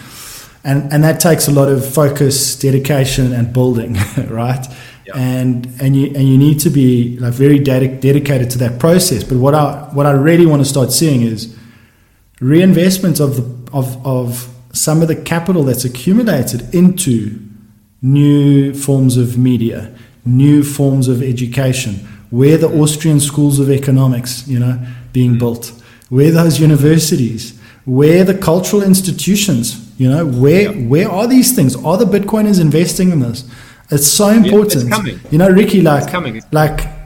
And, and that takes a lot of focus, dedication, and building, right? And and you and you need to be like very dedic- dedicated to that process. But what I what I really want to start seeing is reinvestment of the of of some of the capital that's accumulated into new forms of media, new forms of education, where the Austrian schools of economics, you know, being mm. built, where those universities, where the cultural institutions, you know, where where are these things? Are the Bitcoiners investing in this? It's so important. Yeah, it's you know, Ricky, like, like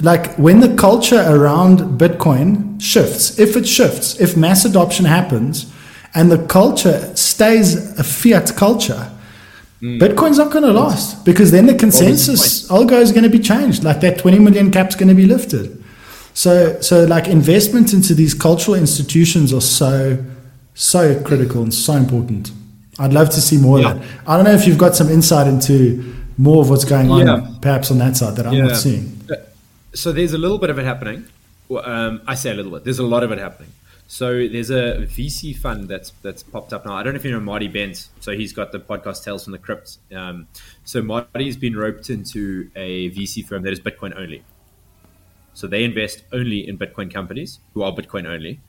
like when the culture around Bitcoin shifts, if it shifts, if mass adoption happens, and the culture stays a fiat culture, mm. Bitcoin's not going to last because then the consensus algo is going to be changed. Like that 20 million cap's going to be lifted. So, so like investment into these cultural institutions are so, so critical and so important. I'd love to see more yeah. of that. I don't know if you've got some insight into more of what's going on, yeah. perhaps on that side that I'm yeah. not seeing so there's a little bit of it happening. Um, I say a little bit. There's a lot of it happening. So there's a VC fund that's that's popped up now. I don't know if you know Marty Bent. So he's got the podcast Tales from the Crypt. Um, so Marty's been roped into a VC firm that is Bitcoin only. So they invest only in Bitcoin companies who are Bitcoin only,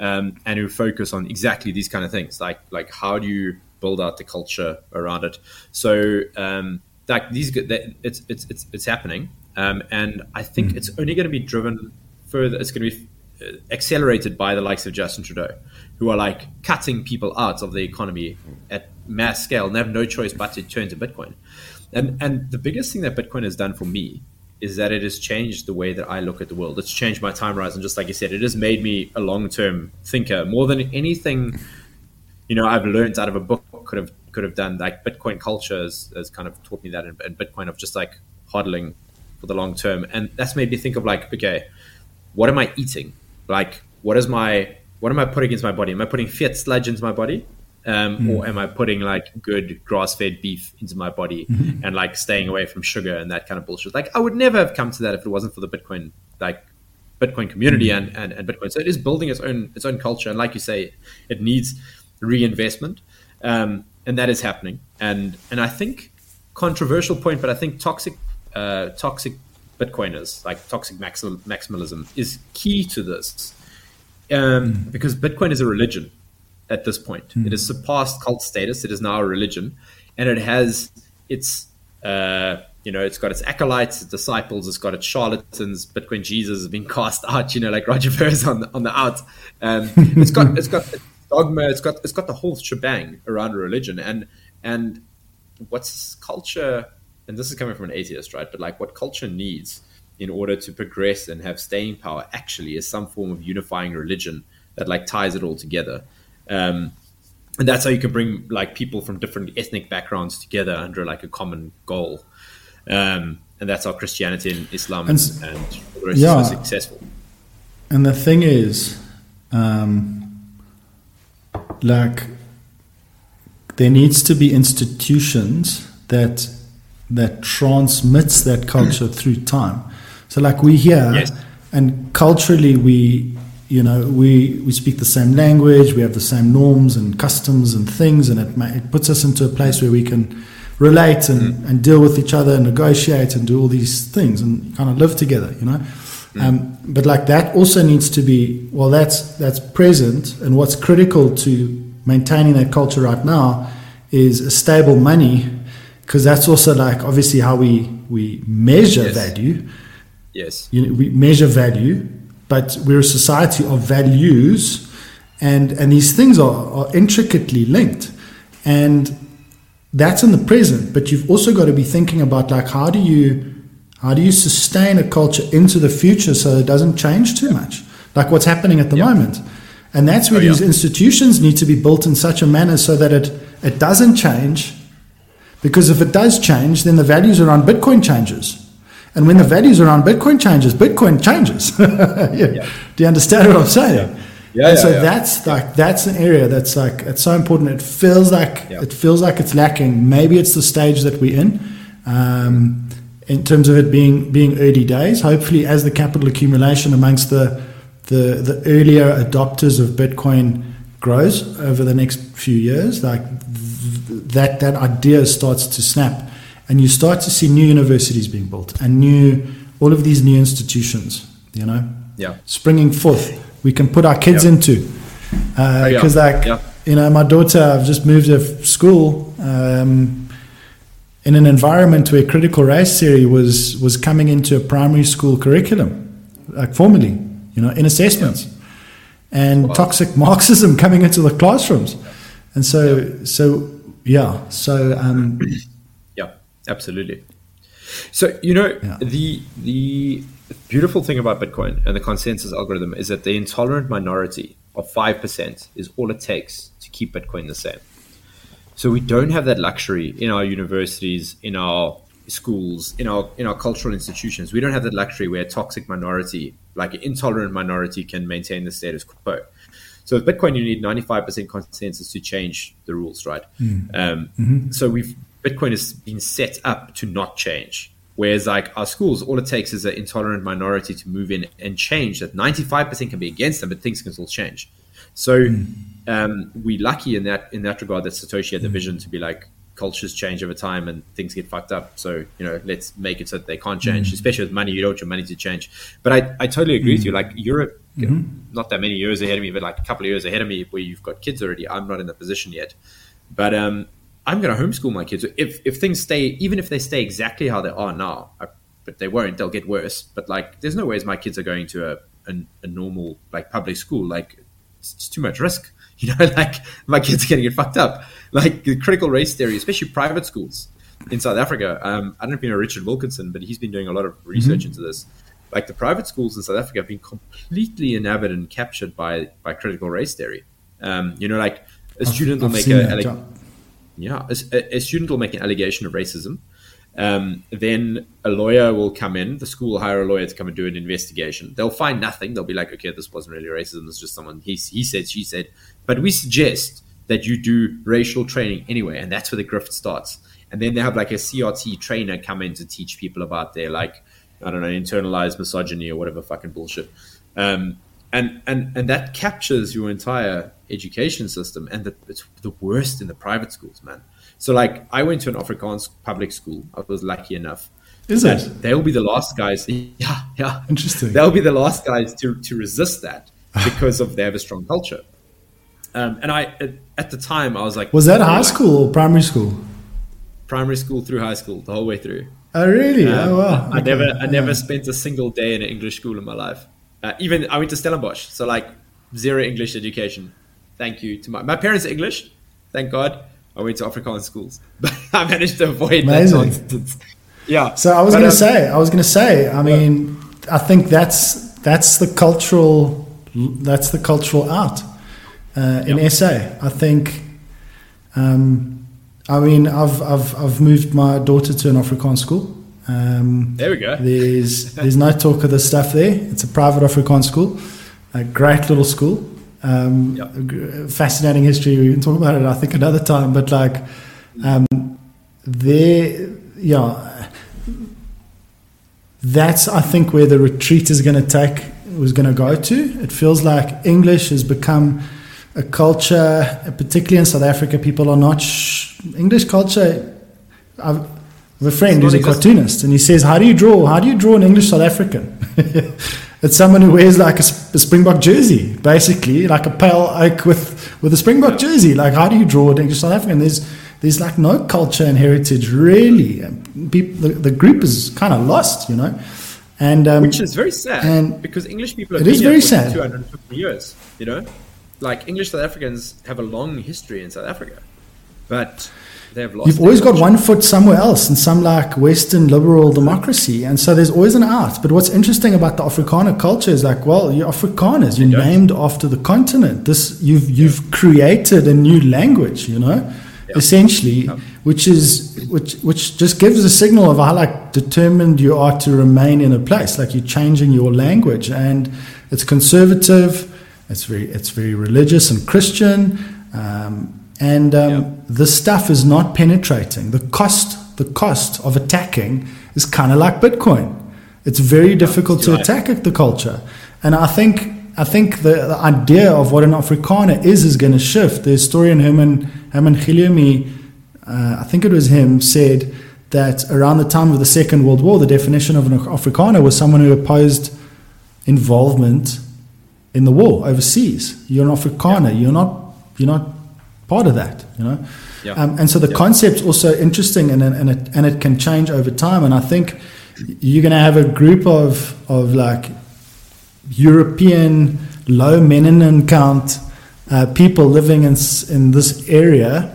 um, and who focus on exactly these kind of things, like like how do you build out the culture around it. So um, like these, it's it's it's it's happening. Um, and I think mm. it's only going to be driven further. It's going to be uh, accelerated by the likes of Justin Trudeau, who are like cutting people out of the economy at mass scale and they have no choice but to turn to Bitcoin. And and the biggest thing that Bitcoin has done for me is that it has changed the way that I look at the world. It's changed my time horizon, just like you said. It has made me a long term thinker more than anything. You know, I've learned out of a book could have could have done. Like Bitcoin culture has, has kind of taught me that, and, and Bitcoin of just like hodling for the long term. And that's made me think of like, okay, what am I eating? Like, what is my what am I putting into my body? Am I putting fiat sludge into my body? Um, mm. Or am I putting like good grass fed beef into my body mm-hmm. and like staying away from sugar and that kind of bullshit? Like, I would never have come to that if it wasn't for the Bitcoin, like Bitcoin community mm. and, and, and Bitcoin. So it is building its own its own culture. And like you say, it needs reinvestment. Um, and that is happening. And and I think controversial point, but I think toxic uh, toxic Bitcoiners, like toxic maximalism, is key to this um, mm. because Bitcoin is a religion at this point. Mm. It has surpassed cult status. It is now a religion, and it has its uh, you know it's got its acolytes, its disciples, it's got its charlatans. Bitcoin Jesus has been cast out. You know, like Roger Ver's on the, on the out. Um, it's got it's got dogma. It's got it's got the whole shebang around religion, and and what's culture and this is coming from an atheist, right? But like what culture needs in order to progress and have staying power actually is some form of unifying religion that like ties it all together. Um, and that's how you can bring like people from different ethnic backgrounds together under like a common goal. Um, and that's how Christianity and Islam and, and yeah. is successful. And the thing is, um, like there needs to be institutions that that transmits that culture through time. So like we here yes. and culturally we you know we we speak the same language, we have the same norms and customs and things and it it puts us into a place where we can relate and, mm. and deal with each other and negotiate and do all these things and kind of live together, you know. Mm. Um, but like that also needs to be well that's that's present and what's critical to maintaining that culture right now is a stable money because that's also like obviously how we we measure yes. value. Yes, you know, we measure value, but we're a society of values, and and these things are, are intricately linked, and that's in the present. But you've also got to be thinking about like how do you how do you sustain a culture into the future so it doesn't change too much, like what's happening at the moment. And that's where oh, these yeah. institutions need to be built in such a manner so that it, it doesn't change because if it does change, then the values around Bitcoin changes. And when the values around Bitcoin changes, Bitcoin changes. yeah. Yeah. Do you understand what I'm saying? Yeah. Yeah, so that's like that's an area that's like it's so important. It feels like it feels like it's lacking. Maybe it's the stage that we're in, um, in terms of it being being early days. Hopefully, as the capital accumulation amongst the the the earlier adopters of Bitcoin grows over the next few years, like that that idea starts to snap, and you start to see new universities being built and new all of these new institutions. You know, yeah, springing forth. We can put our kids yeah. into because, uh, like, yeah. you know, my daughter. I've just moved to school. Um, in an environment where critical race theory was was coming into a primary school curriculum, like formally, you know, in assessments, yeah. and wow. toxic Marxism coming into the classrooms, and so yeah. so yeah. So um, yeah, absolutely. So you know yeah. the the beautiful thing about Bitcoin and the consensus algorithm is that the intolerant minority of five percent is all it takes to keep Bitcoin the same. So we don't have that luxury in our universities, in our schools, in our in our cultural institutions. We don't have that luxury where a toxic minority, like an intolerant minority, can maintain the status quo. So with Bitcoin, you need 95% consensus to change the rules, right? Mm. Um, mm-hmm. So we've Bitcoin has been set up to not change. Whereas like our schools, all it takes is an intolerant minority to move in and change that 95% can be against them, but things can still change. So mm. um, we lucky in that in that regard that Satoshi had the mm. vision to be like cultures change over time and things get fucked up. So, you know, let's make it so that they can't change, mm. especially with money. You don't want your money to change. But I, I totally agree with you. Like Europe, mm-hmm. not that many years ahead of me, but like a couple of years ahead of me where you've got kids already. I'm not in that position yet. But um, I'm going to homeschool my kids. If, if things stay, even if they stay exactly how they are now, I, but they won't, they'll get worse. But like, there's no ways my kids are going to a, a, a normal, like public school. Like, it's, it's too much risk. You know, like my kids are going to get fucked up. Like the critical race theory, especially private schools in South Africa. Um, I don't know if you know Richard Wilkinson, but he's been doing a lot of research mm-hmm. into this. Like the private schools in South Africa have been completely inhabited and captured by by critical race theory. Um, you know, like a student I've, will I've make a, that, yeah, a, a, student will make an allegation of racism. Um, then a lawyer will come in. The school will hire a lawyer to come and do an investigation. They'll find nothing. They'll be like, okay, this wasn't really racism. It's just someone he he said, she said. But we suggest that you do racial training anyway, and that's where the grift starts. And then they have like a CRT trainer come in to teach people about their like I don't know internalized misogyny or whatever fucking bullshit. Um, and and and that captures your entire education system, and the, it's the worst in the private schools, man. So like I went to an Afrikaans public school. I was lucky enough. Is it? They'll be the last guys. Yeah, yeah. Interesting. They'll be the last guys to to resist that because of they have a strong culture. Um, and I, at the time, I was like, was that high like, school or primary school? Primary school through high school, the whole way through. Oh, really? Um, oh, wow. I never, I never spent a single day in an English school in my life. Uh, even I went to Stellenbosch, so like zero English education. Thank you to my my parents are English, thank God. I went to Afrikaans schools, but I managed to avoid Amazing. that nonsense. Yeah. So I was going to um, say, I was going to say, I mean, I think that's that's the cultural that's the cultural art uh, in yep. SA. I think. Um, I mean, I've, I've I've moved my daughter to an Afrikaans school. Um, there we go. There's there's no talk of the stuff there. It's a private Afrikaans school, a great little school. Um, yep. Fascinating history. We can talk about it, I think, another time. But like, um, there, yeah, that's I think where the retreat is going to take was going to go to. It feels like English has become a culture, particularly in South Africa. People are not sh- English culture. I've, I have a friend who's a cartoonist, and he says, "How do you draw? How do you draw an English South African?" it's someone who wears like a, a, Springbok jersey, basically, like a pale oak with with a Springbok jersey. Like, how do you draw an English South African? There's there's like no culture and heritage really. People, the, the group is kind of lost, you know. And um, which is very sad, and because English people have it is very sad. 250 years, you know, like English South Africans have a long history in South Africa, but they've lost. You've always got one foot somewhere else in some like Western liberal democracy, and so there's always an out. But what's interesting about the Afrikaner culture is like, well, you're Afrikaners. You're named after the continent. This you've you've created a new language. You know, yeah. essentially, yeah. which is which which just gives a signal of how like determined you are to remain in a place. Like you're changing your language, and it's conservative. It's very it's very religious and Christian. Um, and um, yep. the stuff is not penetrating. The cost, the cost of attacking is kind of like Bitcoin. It's very difficult to attack the culture, and I think I think the, the, idea of what an Afrikaner is is going to shift. The historian Herman Herman Giliomee, uh, I think it was him, said that around the time of the Second World War, the definition of an Afrikaner was someone who opposed involvement in the war overseas. You're an Afrikaner. You're not. You're not part of that, you know. Yeah. Um, and so the yeah. concept's also interesting, and and it and it can change over time. And I think you're going to have a group of of like European low melanin count uh, people living in in this area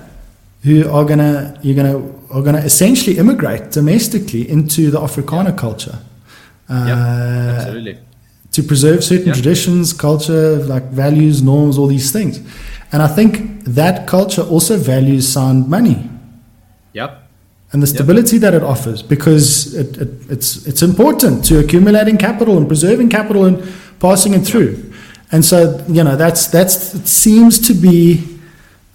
who are gonna you're gonna are gonna essentially immigrate domestically into the Afrikaner culture. Uh, yeah, absolutely. To preserve certain yeah. traditions, culture, like values, norms, all these things. And I think that culture also values sound money. Yep. And the stability yep. that it offers, because it, it, it's it's important to accumulating capital and preserving capital and passing it through. Yep. And so you know that's that's it seems to be.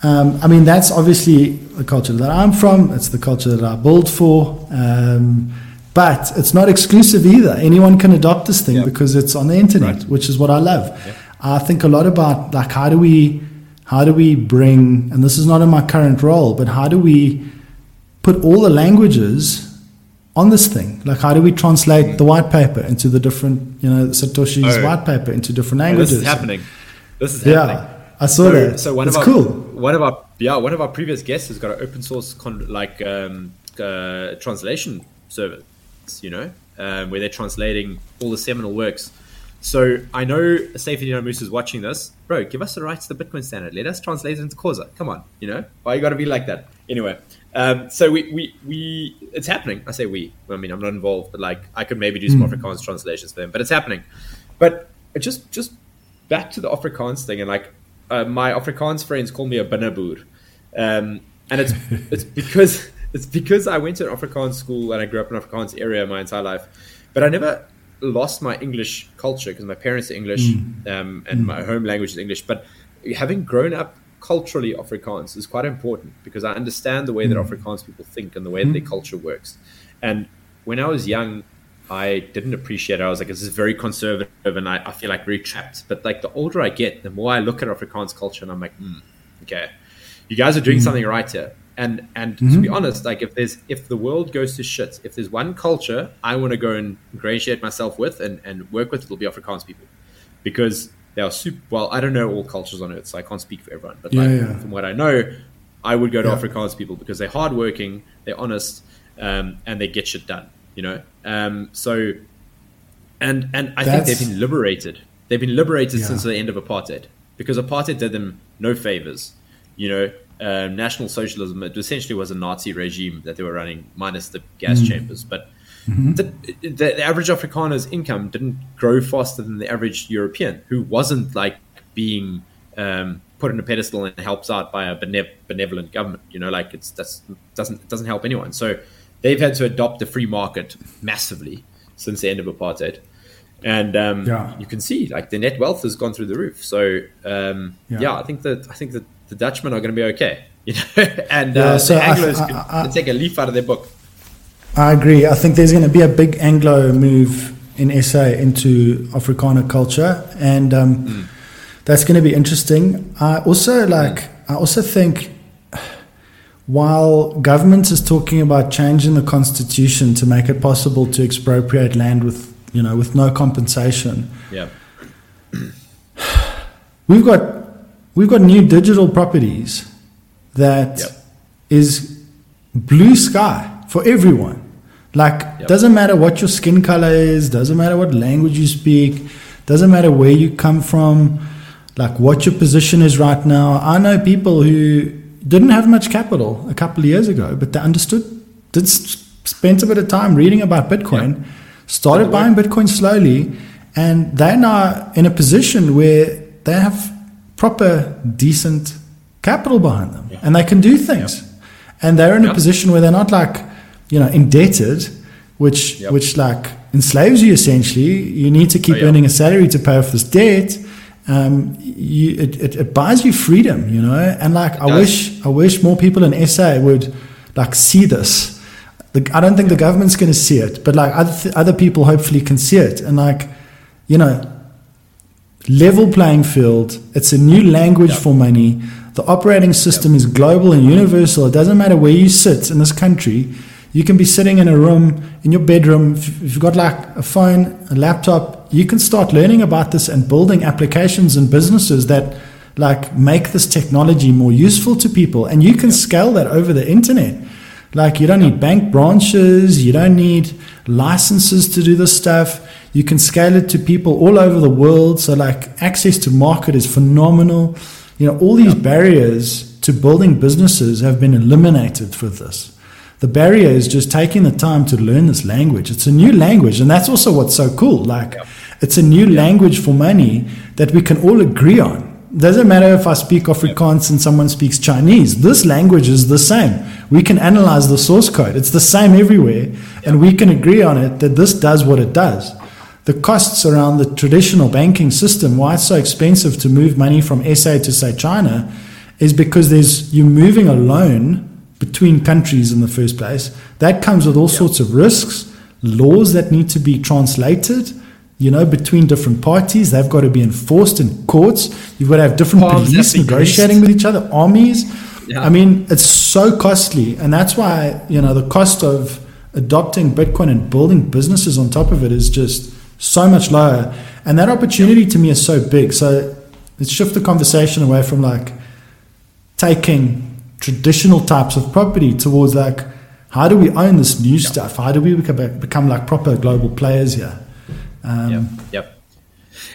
Um, I mean, that's obviously the culture that I'm from. It's the culture that I build for. Um, but it's not exclusive either. Anyone can adopt this thing because it's on the internet, right. which is what I love. I think a lot about like how do we how do we bring, and this is not in my current role, but how do we put all the languages on this thing? Like, how do we translate the white paper into the different, you know, Satoshi's oh. white paper into different languages? This is happening. This is happening. Yeah, I saw so, that. So one it's of our, cool. One of our yeah, one of our previous guests has got an open source con- like um, uh, translation service, you know, um, where they're translating all the seminal works so I know Saifedean Ammous is watching this. Bro, give us the rights to the Bitcoin standard. Let us translate it into Xhosa. Come on, you know? Why you got to be like that? Anyway, um, so we, we, we, it's happening. I say we. I mean, I'm not involved, but like I could maybe do some mm. Afrikaans translations for them, but it's happening. But just, just back to the Afrikaans thing, and like uh, my Afrikaans friends call me a binnaboer, um, and it's it's because it's because I went to an Afrikaans school and I grew up in an Afrikaans area my entire life, but I never lost my English culture because my parents are English mm. um, and mm. my home language is English. But having grown up culturally Afrikaans is quite important because I understand the way mm. that Afrikaans people think and the way that their mm. culture works. And when I was young, I didn't appreciate it. I was like, this is very conservative and I, I feel like very trapped. But like the older I get, the more I look at Afrikaans culture and I'm like, mm, okay, you guys are doing mm. something right here. And and mm-hmm. to be honest, like if there's if the world goes to shit, if there's one culture I want to go and ingratiate myself with and, and work with, it'll be Afrikaans people, because they are super. Well, I don't know all cultures on earth, so I can't speak for everyone. But yeah, like, yeah. from what I know, I would go to yeah. Afrikaans people because they're hardworking, they're honest, um, and they get shit done. You know, um, so and and I That's... think they've been liberated. They've been liberated since the end of apartheid because apartheid did them no favors. You know, uh, National Socialism, it essentially was a Nazi regime that they were running, minus the gas mm. chambers. But mm-hmm. the, the, the, average Afrikaner's income didn't grow faster than the average European, who wasn't like being um, put on a pedestal and helps out by a benev- benevolent government. You know, like it's that's doesn't it doesn't help anyone. So they've had to adopt the free market massively since the end of apartheid. and um, yeah. you can see like the net wealth has gone through the roof. So um, yeah. yeah. I think that I think that the Dutchmen are going to be okay, you know, and yeah, uh, so the Anglos I, I, I, can take a leaf out of their book. I agree. I think there's going to be a big Anglo move in SA into Afrikaner culture, and um, mm. that's going to be interesting. I also like. Mm. I also think while government is talking about changing the constitution to make it possible to expropriate land with you know with no compensation, yeah, we've got we've got new digital properties that yep. is blue sky for everyone. Like yep. doesn't matter what your skin color is, doesn't matter what language you speak, doesn't matter where you come from, like what your position is right now. I know people who didn't have much capital a couple of years ago, but they understood, did spent a bit of time reading about Bitcoin, yeah. started buying Bitcoin slowly, and they're now in a position where they have proper, decent capital behind them, yeah. and they can do things. And they're in a position where they're not like, you know, indebted, which yep. which like enslaves you essentially. You need to keep oh, earning a salary to pay off this debt um, you, it, it, it, buys you freedom, you know. And like, it I does. wish, I wish more people in SA would like see this. The, I don't think the government's going to see it, but like other th- other people hopefully can see it. And like, you know, level playing field. It's a new language for money. The operating system is global and universal. It doesn't matter where you sit in this country. You can be sitting in a room in your bedroom. If you've got like a phone, a laptop, you can start learning about this and building applications and businesses that like make this technology more useful to people and you can scale that over the internet like you don't need bank branches you don't need licenses to do this stuff you can scale it to people all over the world so like access to market is phenomenal you know all these barriers to building businesses have been eliminated for this the barrier is just taking the time to learn this language. It's a new language, and that's also what's so cool. Like, it's a new language for money that we can all agree on. Doesn't matter if I speak Afrikaans and someone speaks Chinese. This language is the same. We can analyze the source code. It's the same everywhere, and we can agree on it that this does what it does. The costs around the traditional banking system, why it's so expensive to move money from SA to say China, is because there's you're moving a loan between countries in the first place. That comes with all sorts of risks, laws that need to be translated, you know, between different parties. They've got to be enforced in courts. You've got to have different police negotiating with each other, armies. Yeah. I mean, it's so costly. And that's why, you know, the cost of adopting Bitcoin and building businesses on top of it is just so much lower. And that opportunity to me is so big. So let's shift the conversation away from like taking traditional types of property towards like how do we own this new yep. stuff? How do we become, become like proper global players here? Um, yep. Yep.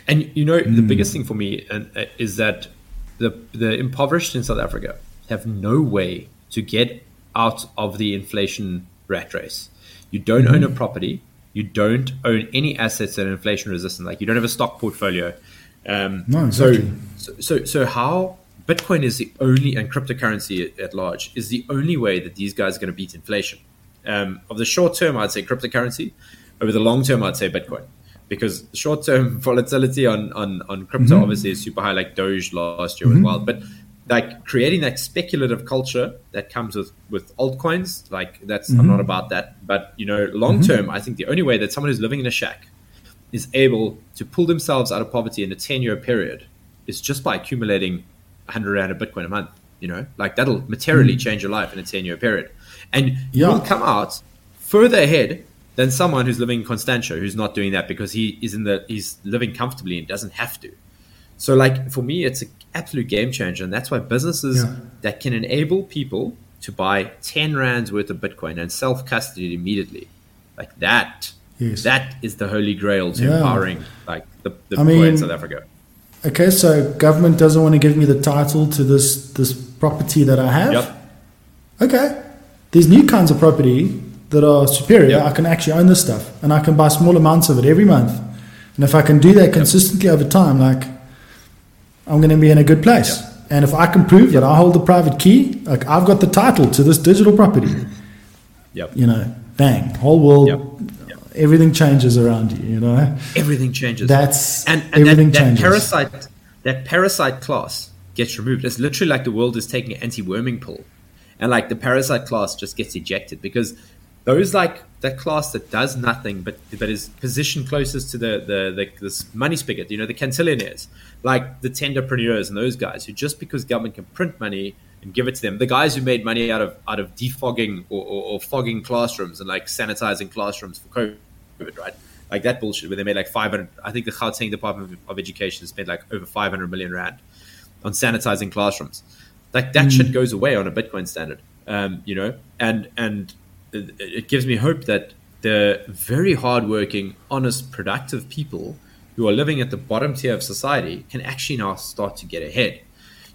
And you know mm. the biggest thing for me uh, is that the the impoverished in South Africa have no way to get out of the inflation rat race. You don't mm-hmm. own a property. You don't own any assets that are inflation resistant. Like you don't have a stock portfolio. Um, no, exactly. So, so, so how Bitcoin is the only, and cryptocurrency at large, is the only way that these guys are going to beat inflation. Um, of the short term, I'd say cryptocurrency. Over the long term, I'd say Bitcoin. Because short term volatility on, on, on crypto mm-hmm. obviously is super high, like Doge last year mm-hmm. as well. But like creating that speculative culture that comes with, with altcoins, like that's, mm-hmm. I'm not about that. But, you know, long mm-hmm. term, I think the only way that someone who's living in a shack is able to pull themselves out of poverty in a 10 year period is just by accumulating 100 rand of Bitcoin a month. You know, like that'll materially mm. change your life in a 10 year period. And yeah. you'll come out further ahead than someone who's living in Constantia who's not doing that because he is in the he's living comfortably and doesn't have to. So like for me it's an absolute game changer and that's why businesses yeah. that can enable people to buy 10 rands worth of Bitcoin and self custody immediately. Like that yes. that is the holy grail to yeah. empowering like the, the I mean, in South Africa okay, so government doesn't want to give me the title to this this property that I have. Yep. Okay, there's new kinds of property that are superior. Yep. I can actually own this stuff, and I can buy small amounts of it every month. And if I can do that consistently yep. over time, like I'm going to be in a good place. Yep. And if I can prove that I hold the private key, like I've got the title to this digital property. Yep. You know, bang, whole world everything changes around you. You know, everything changes. That's and, and everything that, changes. That parasite, that parasite class gets removed. It's literally like the world is taking an anti-worming pill, and like the parasite class just gets ejected because those like that class that does nothing but but is positioned closest to the the, the this money spigot, you know, the cantillionaires, like the tenderpreneurs and those guys who just because government can print money and give it to them, the guys who made money out of out of defogging or, or, or fogging classrooms and like sanitizing classrooms for COVID, right? Like that bullshit where they made like 500. I think the Gauteng Department of Education spent like over 500 million rand on sanitizing classrooms. Like that mm. shit goes away on a Bitcoin standard, um, you know, and and it gives me hope that the very hardworking, honest, productive people who are living at the bottom tier of society can actually now start to get ahead.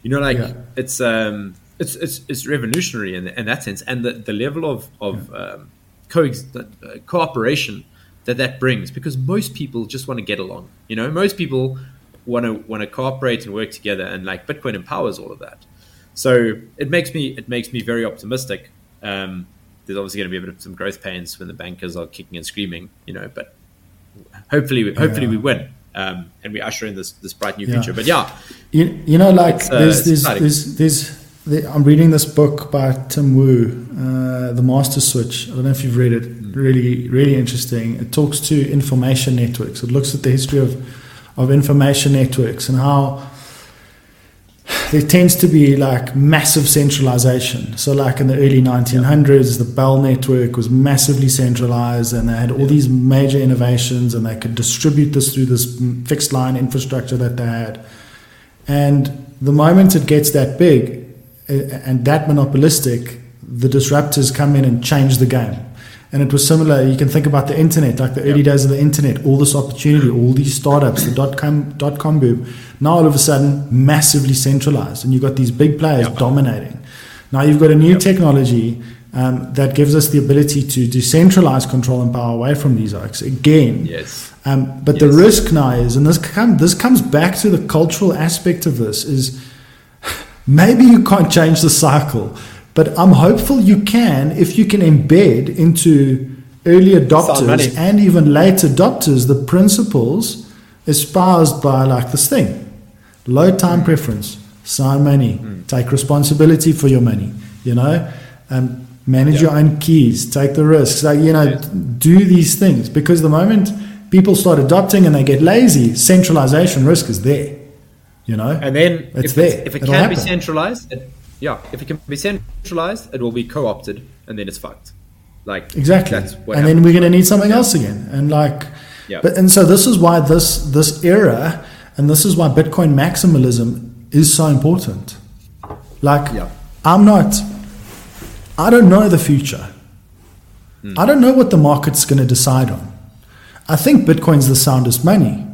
You know, like yeah. it's um, it's it's it's revolutionary in, in that sense, and the, the level of of yeah. um, uh, cooperation that that brings, because most people just want to get along. You know, most people want to want to cooperate and work together, and like Bitcoin empowers all of that. So it makes me it makes me very optimistic. Um, there's obviously going to be a bit of some growth pains when the bankers are kicking and screaming, you know, but hopefully, we, hopefully yeah. we win. Um, and we usher in this this bright new yeah. future. But yeah, you, you know, like uh, there's, there's, there's, there's, there's, I'm reading this book by Tim Wu, uh, The Master Switch. I don't know if you've read it. Mm. Really, really interesting. It talks to information networks. It looks at the history of of information networks and how there tends to be like massive centralization. So, like in the early 1900s, the Bell network was massively centralized, and they had all these major innovations, and they could distribute this through this fixed line infrastructure that they had. And the moment it gets that big and that monopolistic, the disruptors come in and change the game. And it was similar. You can think about the internet, like the early days of the internet, all this opportunity, all these startups, the dot com dot com boom. Now all of a sudden, massively centralized, and you've got these big players yep. dominating. Now you've got a new yep. technology um, that gives us the ability to decentralize control and power away from these oaks again. Yes. Um, but yes. the risk now is, and this come, this comes back to the cultural aspect of this, is maybe you can't change the cycle but I'm hopeful you can if you can embed into early adopters and even late adopters the principles espoused by like this thing low time preference, sign money, mm. take responsibility for your money, you know, um, manage yeah. your own keys, take the risks, like, you know, do these things because the moment people start adopting and they get lazy, centralization risk is there, you know, and then it's if there. if it It'll can happen. be centralized, it, yeah, if it can be centralized, it will be co-opted, and then it's fucked. Like exactly, and happens. then we're going to need something else again, and like, yeah. But and so this is why this this era, and this is why Bitcoin maximalism is so important. Like, yeah. I'm not, I don't know the future. Mm. I don't know what the market's going to decide on. I think Bitcoin's the soundest money.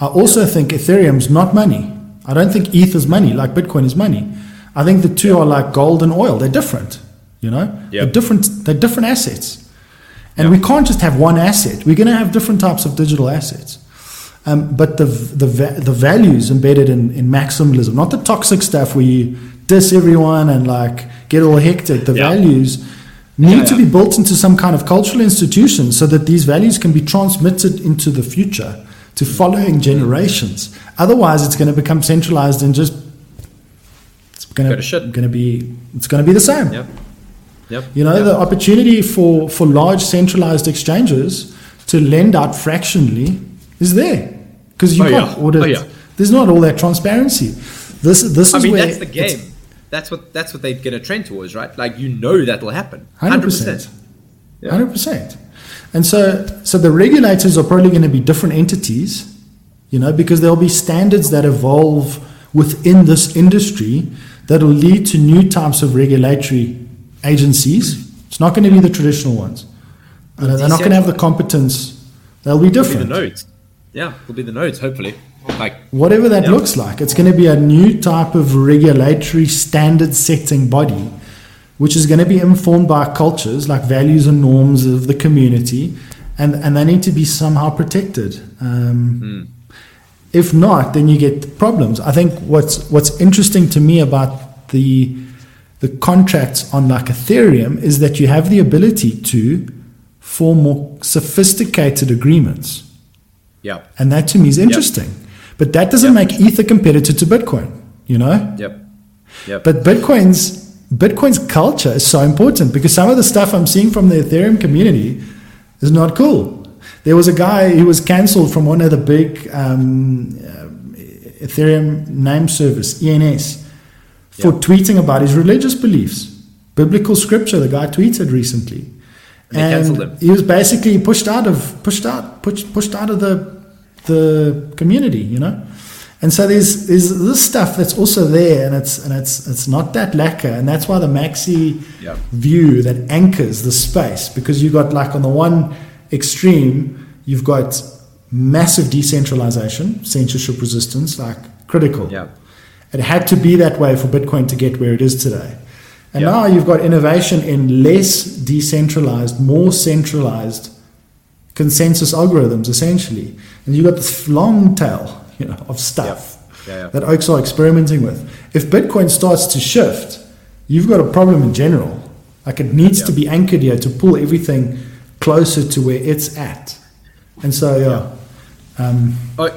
I also think Ethereum's not money. I don't think ETH is money like Bitcoin is money. I think the two are like gold and oil. They're different, you know. Yep. They're different. They're different assets, and yep. we can't just have one asset. We're going to have different types of digital assets. Um, but the the the values embedded in, in maximalism, not the toxic stuff where you diss everyone and like get all hectic. The yep. values need yeah, to be built into some kind of cultural institution so that these values can be transmitted into the future to following generations. Otherwise, it's going to become centralized and just gonna gonna be it's gonna be the same. Yep. Yep. You know, yep. the opportunity for for large centralized exchanges to lend out fractionally is there because you oh, can't yeah. audit. Oh, yeah. There's not all that transparency. This this I is mean, where that's the game. That's what that's what they're going to trend towards, right? Like you know that will happen. Hundred percent. Hundred percent. And so so the regulators are probably going to be different entities, you know, because there'll be standards that evolve within this industry that will lead to new types of regulatory agencies. It's not going to be the traditional ones. Uh, they're not going to have the competence. They'll be different. Be the nodes. Yeah, will be the nodes, hopefully. Like whatever that yeah. looks like, it's going to be a new type of regulatory standard setting body, which is going to be informed by cultures like values and norms of the community, and and they need to be somehow protected. Um, mm. If not, then you get problems. I think what's what's interesting to me about the the contracts on like Ethereum is that you have the ability to form more sophisticated agreements. Yeah. And that to me is interesting. Yep. But that doesn't yep. make Ether a competitor to Bitcoin, you know? Yep. Yep. But Bitcoin's Bitcoin's culture is so important because some of the stuff I'm seeing from the Ethereum community is not cool. There was a guy who was cancelled from one of the big um, uh, Ethereum name service, ENS, for tweeting about his religious beliefs. Biblical scripture, the guy tweeted recently. And, and he was basically pushed out of pushed out pushed pushed out of the the community, you know. And so there's there's this stuff that's also there, and it's and it's it's not that lacquer, and that's why the maxi view that anchors the space because you got like on the one extreme you've got massive decentralization, censorship resistance, like critical. Yeah. It had to be that way for Bitcoin to get where it is today. And now you've got innovation in less decentralized, more centralized consensus algorithms, essentially. And you've got this long tail you know, of stuff yeah, yeah. that oaks are experimenting with. If Bitcoin starts to shift, you've got a problem in general. Like it needs to be anchored here to pull everything closer to where it's at. And so, yeah. Um, are,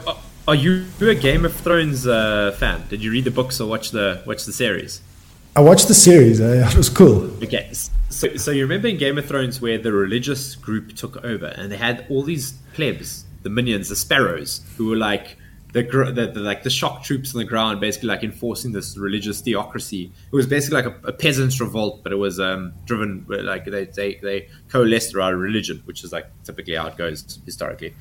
are you a Game of Thrones uh, fan? Did you read the books or watch the watch the series? I watched the series. Uh, it was cool. Okay, so, so you remember in Game of Thrones where the religious group took over and they had all these plebs, the minions, the sparrows, who were like the, the, the, like the shock troops on the ground, basically like enforcing this religious theocracy. It was basically like a, a peasants' revolt, but it was um, driven like they, they they coalesced around religion, which is like typically how it goes historically.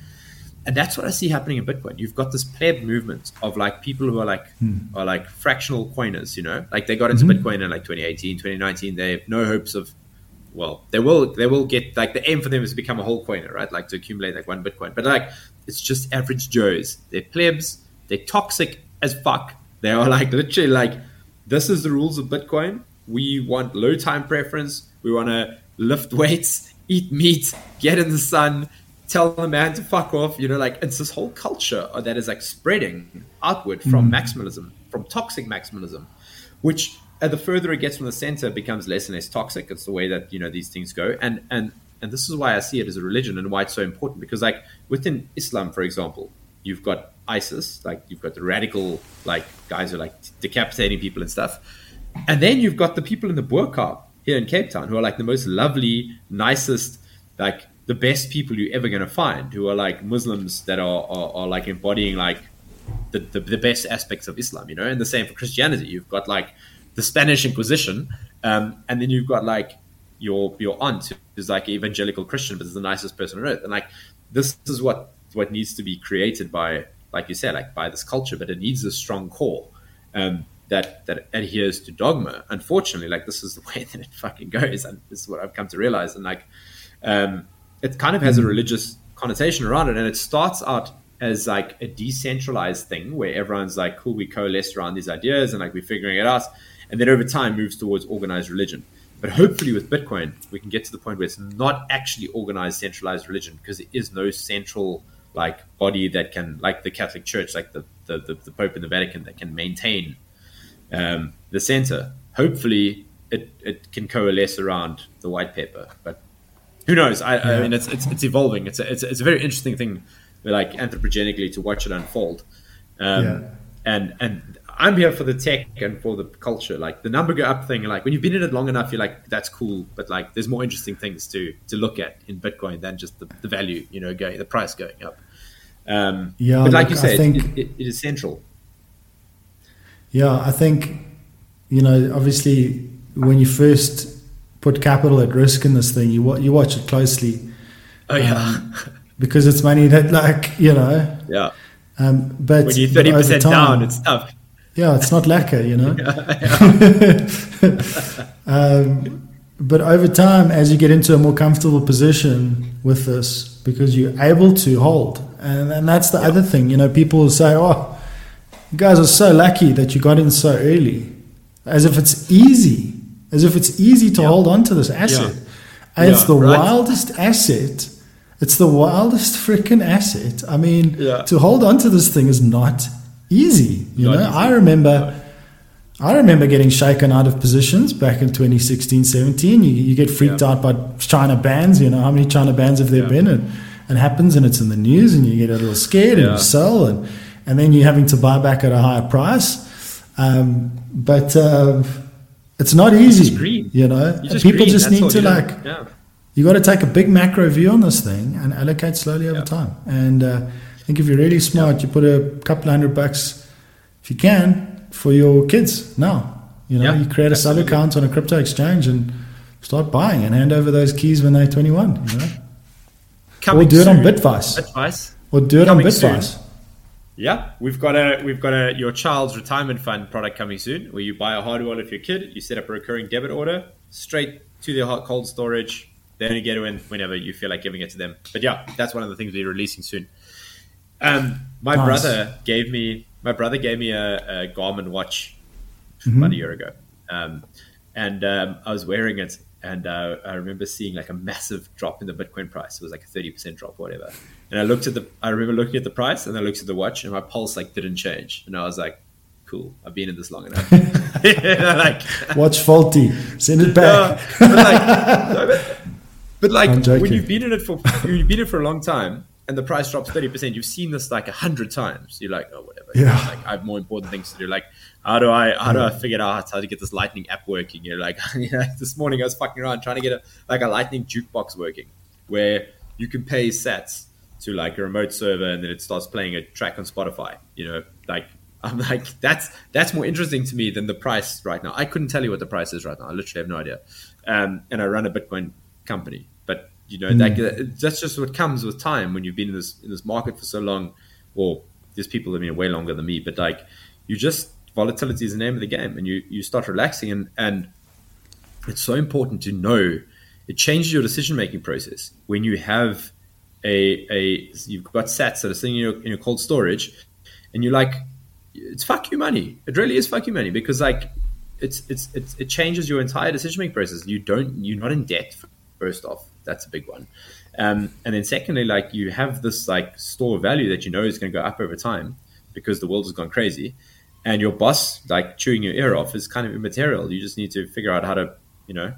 And that's what I see happening in Bitcoin. You've got this pleb movement of like people who are like hmm. are like fractional coiners, you know, like they got into mm-hmm. Bitcoin in like 2018, 2019. They have no hopes of well, they will they will get like the aim for them is to become a whole coiner, right? Like to accumulate like one Bitcoin. But like it's just average Joes. They're plebs. They're toxic as fuck. They are like literally like this is the rules of Bitcoin. We want low time preference. We want to lift weights, eat meat, get in the sun, tell the man to fuck off. You know, like it's this whole culture that is like spreading outward from mm. maximalism, from toxic maximalism, which the further it gets from the center, becomes less and less toxic. It's the way that you know these things go, and and and this is why I see it as a religion and why it's so important. Because like within Islam, for example, you've got ISIS, like you've got the radical like guys who are like decapitating people and stuff, and then you've got the people in the burqa here in Cape Town who are like the most lovely, nicest, like the best people you're ever going to find, who are like Muslims that are, are, are like embodying like the, the, the best aspects of Islam, you know, and the same for Christianity. You've got like the Spanish Inquisition, um, and then you've got like your your aunt who's like an evangelical Christian, but is the nicest person on earth. And like this is what what needs to be created by, like you said, like by this culture, but it needs a strong core um, that that adheres to dogma. Unfortunately, like this is the way that it fucking goes, and this is what I've come to realize. And like, um, it kind of has a religious connotation around it, and it starts out as like a decentralized thing where everyone's like, cool, we coalesce around these ideas and like we're figuring it out and then over time moves towards organized religion. But hopefully, with Bitcoin, we can get to the point where it's not actually organized, centralized religion because there is no central like body that can, like the Catholic Church, like the the, the, the Pope and the Vatican, that can maintain um, the center. Hopefully, it, it can coalesce around the white paper, but who knows? I. I mean, it's, it's, it's evolving. It's a, it's, it's a very interesting thing, like anthropogenically, to watch it unfold. Um, yeah. And and I'm here for the tech and for the culture. Like the number go up thing, like when you've been in it long enough, you're like, that's cool. But like, there's more interesting things to to look at in Bitcoin than just the, the value, you know, going the price going up. Um, yeah, but like look, you said, think, it, it, is central. Yeah, I think you know, obviously, when you first put capital at risk in this thing, you you watch it closely. Oh yeah, um, because it's money that, like, you know, yeah. Um, but when you're thirty percent down, it's tough. Yeah, it's not lacquer, you know. um, but over time, as you get into a more comfortable position with this, because you're able to hold, and, and that's the other thing, you know, people will say, "Oh, you guys are so lucky that you got in so early," as if it's easy, as if it's easy to hold on to this asset. And it's the right. wildest asset. It's the wildest freaking asset. I mean, to hold on to this thing is not easy. You Not know, easy. I remember, I remember getting shaken out of positions back in 2016, 17. You, you get freaked yeah. out by China bans. You know, how many China bans have there yeah. been? And it happens and it's in the news and you get a little scared yeah. and you sell and, and then you're having to buy back at a higher price. Um, but uh, it's not easy, you know. You just People green. just That's need to like, you got to take a big macro view on this thing and allocate slowly over time. And uh, think if you're really smart, you put a couple hundred bucks, if you can, for your kids now. You know, yeah, you create a sub account on a crypto exchange and start buying and hand over those keys when they're 21. You know, Coming or do it soon. on Bitvice. Bitvice. Or do it Coming on Bitvice. Soon. Yeah, we've got a we've got a your child's retirement fund product coming soon, where you buy a hard wallet for your kid, you set up a recurring debit order straight to their hot cold storage. They only get it in whenever you feel like giving it to them. But yeah, that's one of the things we're releasing soon. Um, my nice. brother gave me my brother gave me a, a Garmin watch mm-hmm. about a year ago, um, and um, I was wearing it, and uh, I remember seeing like a massive drop in the Bitcoin price. It was like a thirty percent drop, or whatever. And I looked at the, I remember looking at the price, and I looked at the watch, and my pulse like didn't change, and I was like, "Cool, I've been in this long enough." like, watch faulty, send it back. No, but like, no, but, but like when you've been in it for you've been in it for a long time and the price drops 30%, you've seen this like a hundred times. You're like, oh, whatever. Yeah. Like, I have more important things to do. Like, how do I, how do I figure out how to get this lightning app working? You're like, you know, this morning I was fucking around trying to get a, like a lightning jukebox working where you can pay sats to like a remote server and then it starts playing a track on Spotify, you know, like, I'm like, that's, that's more interesting to me than the price right now. I couldn't tell you what the price is right now. I literally have no idea. Um, and I run a Bitcoin company, you know, mm. that, that's just what comes with time when you've been in this in this market for so long. Or there's people that have been way longer than me, but like you just volatility is the name of the game, and you you start relaxing, and and it's so important to know it changes your decision making process when you have a a you've got sats that are sitting in your, in your cold storage, and you're like, it's fuck you money. It really is fuck you money because like it's it's, it's it changes your entire decision making process. You don't you're not in debt first off that's a big one. Um, and then secondly, like you have this like store value that you know is going to go up over time because the world has gone crazy, and your boss like chewing your ear off is kind of immaterial. You just need to figure out how to you know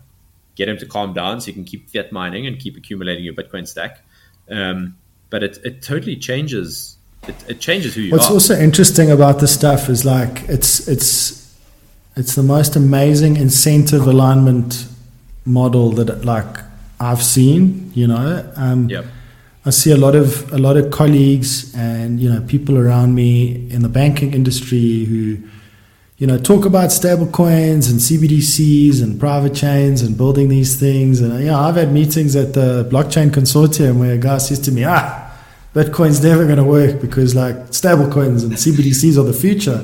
get him to calm down so you can keep fiat mining and keep accumulating your Bitcoin stack. Um, but it, it totally changes. It, it changes who you What's are. What's also interesting about this stuff is like it's it's it's the most amazing incentive alignment model that like I've seen. You know, um, yep. I see a lot of a lot of colleagues and you know people around me in the banking industry who you know talk about stablecoins and CBDCs and private chains and building these things. And you know, I've had meetings at the blockchain consortium where a guy says to me, "Ah, Bitcoin's never going to work because like stable coins and CBDCs are the future."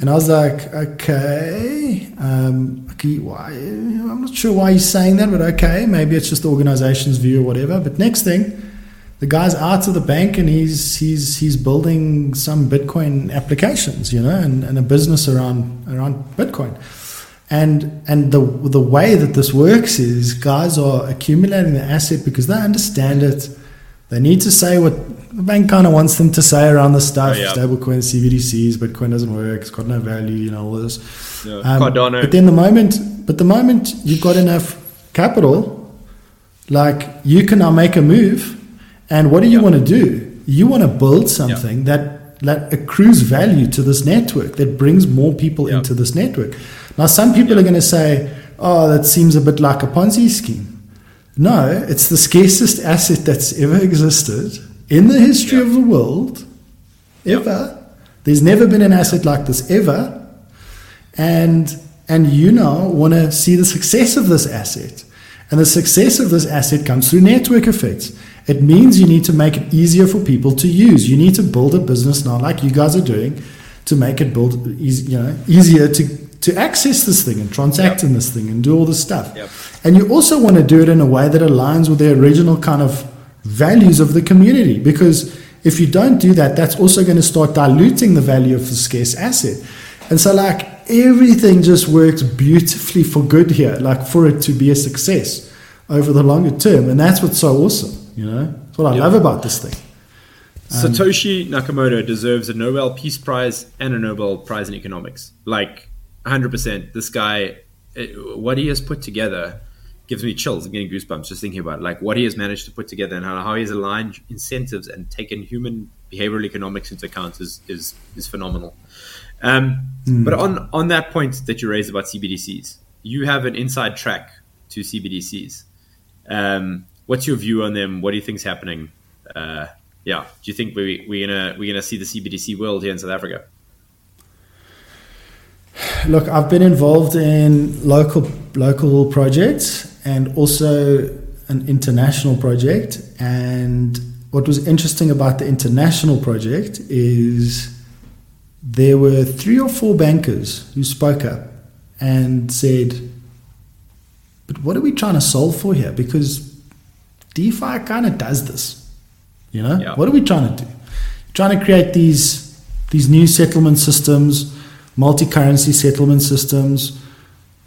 And I was like, okay, um, okay, why? I'm not sure why he's saying that, but okay, maybe it's just the organization's view or whatever. But next thing, the guy's out of the bank and he's he's he's building some Bitcoin applications, you know, and, and a business around around Bitcoin. And and the the way that this works is guys are accumulating the asset because they understand it. They need to say what the bank kind of wants them to say around the stuff, oh, yeah. stablecoin, CBDCs, Bitcoin doesn't work, it's got no value, you know, all this. Yeah. Um, Cardano. But then the moment, but the moment you've got enough capital, like you can now make a move, and what do you want to do? You want to build something that that accrues value to this network, that brings more people into this network. Now, some people are going to say, "Oh, that seems a bit like a Ponzi scheme." No, it's the scarcest asset that's ever existed in the history of the world, ever. There's never been an asset like this ever. And and you now want to see the success of this asset. And the success of this asset comes through network effects. It means you need to make it easier for people to use. You need to build a business now, like you guys are doing, to make it build you know, easier to, to access this thing and transact yep. in this thing and do all this stuff. Yep. And you also want to do it in a way that aligns with the original kind of values of the community. Because if you don't do that, that's also going to start diluting the value of the scarce asset. And so, like, everything just works beautifully for good here, like, for it to be a success over the longer term. And that's what's so awesome, you know? That's what I yep. love about this thing. Um, Satoshi Nakamoto deserves a Nobel Peace Prize and a Nobel Prize in Economics. Like, 100%. This guy, what he has put together gives me chills. I'm getting goosebumps just thinking about it. like what he has managed to put together and how, how he has aligned incentives and taken human behavioral economics into account is is, is phenomenal. Um, mm. But on on that point that you raised about CBDCs, you have an inside track to CBDCs. Um, what's your view on them? What do you think is happening? Uh, yeah, do you think we we're gonna we're gonna see the CBDC world here in South Africa? Look, I've been involved in local local projects and also an international project. And what was interesting about the international project is there were three or four bankers who spoke up and said, "But what are we trying to solve for here? Because DeFi kind of does this." You know, yeah. what are we trying to do? Trying to create these these new settlement systems, multi-currency settlement systems.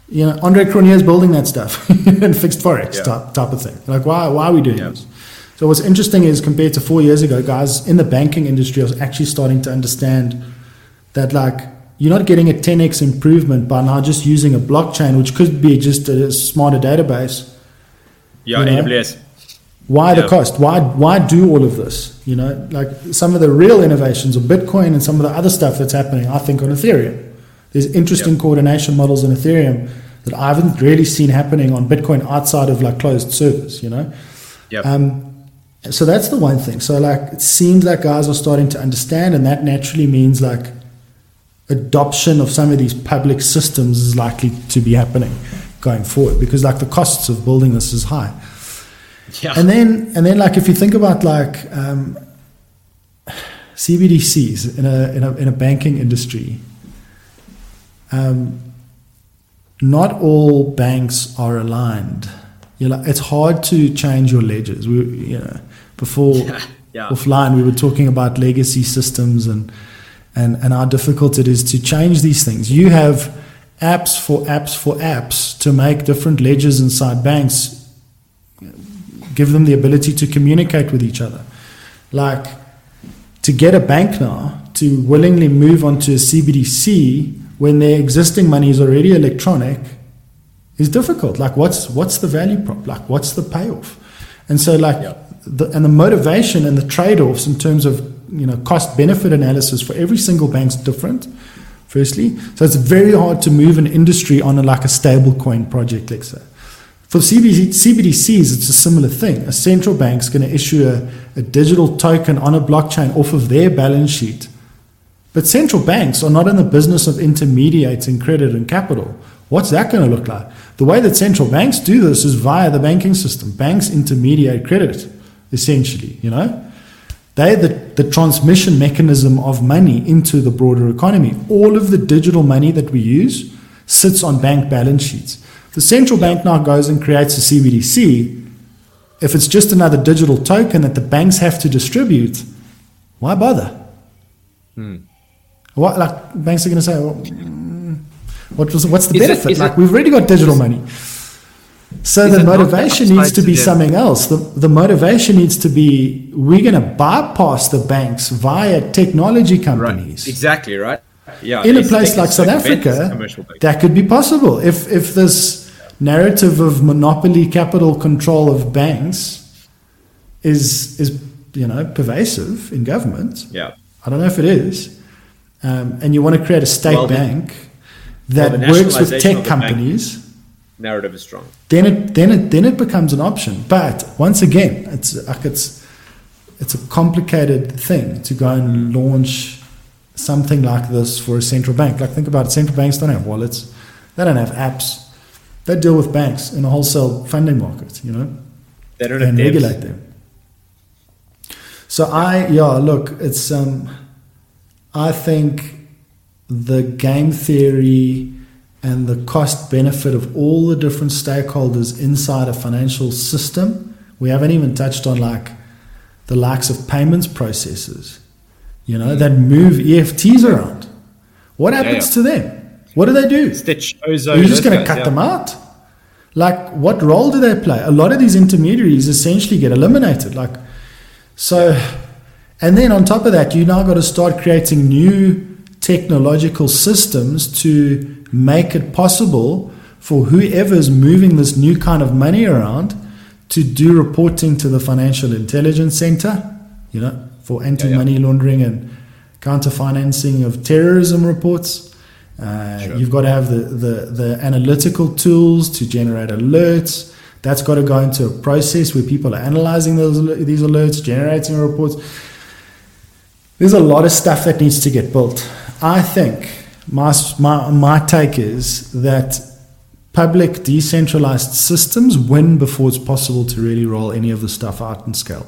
You know, Andre Cronje is building that stuff and fixed forex yeah. type, type of thing. Like, why why are we doing yeah. this? So what's interesting is compared to four years ago, guys in the banking industry are actually starting to understand that like you're not getting a 10x improvement by now just using a blockchain, which could be just a smarter database. Yeah, you know? AWS. Why the cost? Why why do all of this? You know, like some of the real innovations of Bitcoin and some of the other stuff that's happening, I think on Ethereum. There's interesting coordination models in Ethereum that I haven't really seen happening on Bitcoin outside of like closed servers, you know? Yep. Um, so that's the one thing. So like it seems like guys are starting to understand and that naturally means like adoption of some of these public systems is likely to be happening going forward because like the costs of building this is high. Yeah. And then and then like if you think about like um, CBDCs in a, in a in a banking industry, um, not all banks are aligned. You know, it's hard to change your ledgers. We you know before yeah. Yeah. offline we were talking about legacy systems and and and how difficult it is to change these things. You have apps for apps for apps to make different ledgers inside banks give them the ability to communicate with each other. Like to get a bank now to willingly move onto a CBDC when their existing money is already electronic is difficult. Like what's what's the value prop? Like what's the payoff? And so like yeah. the, and the motivation and the trade-offs in terms of you know cost benefit analysis for every single bank's different firstly so it's very hard to move an industry on a, like a stable coin project let's say for CBD, CBDCs, it's a similar thing. A central bank is going to issue a, a digital token on a blockchain off of their balance sheet. But central banks are not in the business of intermediating credit and capital. What's that going to look like? The way that central banks do this is via the banking system. Banks intermediate credit, essentially, you know? They're the, the transmission mechanism of money into the broader economy. All of the digital money that we use sits on bank balance sheets. The central bank now goes and creates a CBDC. If it's just another digital token that the banks have to distribute, why bother? Hmm. What like banks are going to say? Well, what was what's the is benefit? It, like it, we've already got digital money. So the motivation needs to be to something else. The, the motivation needs to be we're going to bypass the banks via technology companies. Right. Exactly right. Yeah, in a place like South Africa, that could be possible. If if this narrative of monopoly capital control of banks is is you know pervasive in government, yeah, I don't know if it is, um, and you want to create a state well, bank that well, works with tech companies. Narrative is strong. Then it then it then it becomes an option. But once again, it's like it's it's a complicated thing to go and launch something like this for a central bank. Like think about it, central banks don't have wallets, they don't have apps. They deal with banks in a wholesale funding market, you know, they don't and regulate them. So I yeah, look, it's um, I think the game theory and the cost benefit of all the different stakeholders inside a financial system. We haven't even touched on like the likes of payments processes you know, that move EFTs around. What happens yeah, yeah. to them? What do they do? Stitch, Ozow, You're just going to cut yeah. them out? Like, what role do they play? A lot of these intermediaries essentially get eliminated. Like, so, and then on top of that, you now got to start creating new technological systems to make it possible for whoever's moving this new kind of money around to do reporting to the Financial Intelligence Center, you know, for anti money laundering and counter financing of terrorism reports. Uh, sure. You've got to have the, the, the analytical tools to generate alerts. That's got to go into a process where people are analyzing those these alerts, generating reports. There's a lot of stuff that needs to get built. I think my, my, my take is that public decentralized systems win before it's possible to really roll any of the stuff out and scale.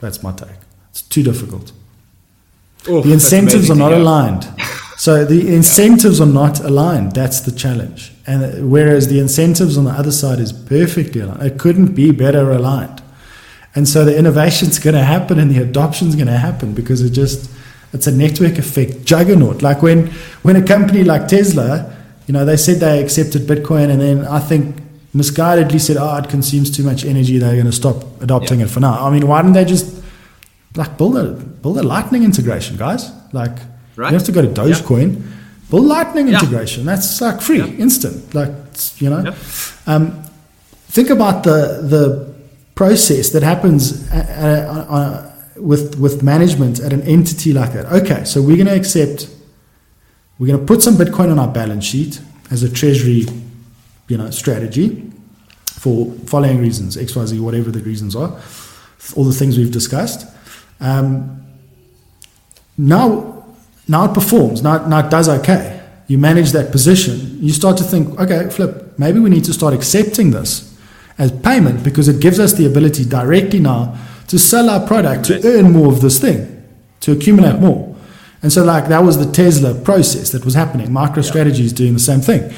That's my take. It's too difficult. Oof, the incentives are not aligned. So the incentives are not aligned. That's the challenge. And uh, whereas the incentives on the other side is perfectly aligned, it couldn't be better aligned. And so the innovation is going to happen and the adoption is going to happen because it just it's a network effect juggernaut. Like when when a company like Tesla, you know, they said they accepted Bitcoin and then I think misguidedly said, oh, it consumes too much energy. They're going to stop adopting yeah. it for now. I mean, why didn't they just like build a build a Lightning integration, guys? Like right. you have to go to Dogecoin. Build Lightning integration. That's like free, instant. Like you know. Um, think about the the process that happens uh, uh, uh, with with management at an entity like that. Okay, so we're going to accept. We're going to put some Bitcoin on our balance sheet as a treasury, you know, strategy for following reasons, X, Y, Z, whatever the reasons are, all the things we've discussed. Um, now, now it performs. Now, now it does okay. You manage that position. You start to think, okay, flip. Maybe we need to start accepting this as payment because it gives us the ability directly now to sell our product to earn more of this thing, to accumulate more. And so, like, that was the Tesla process that was happening. MicroStrategy is doing the same thing.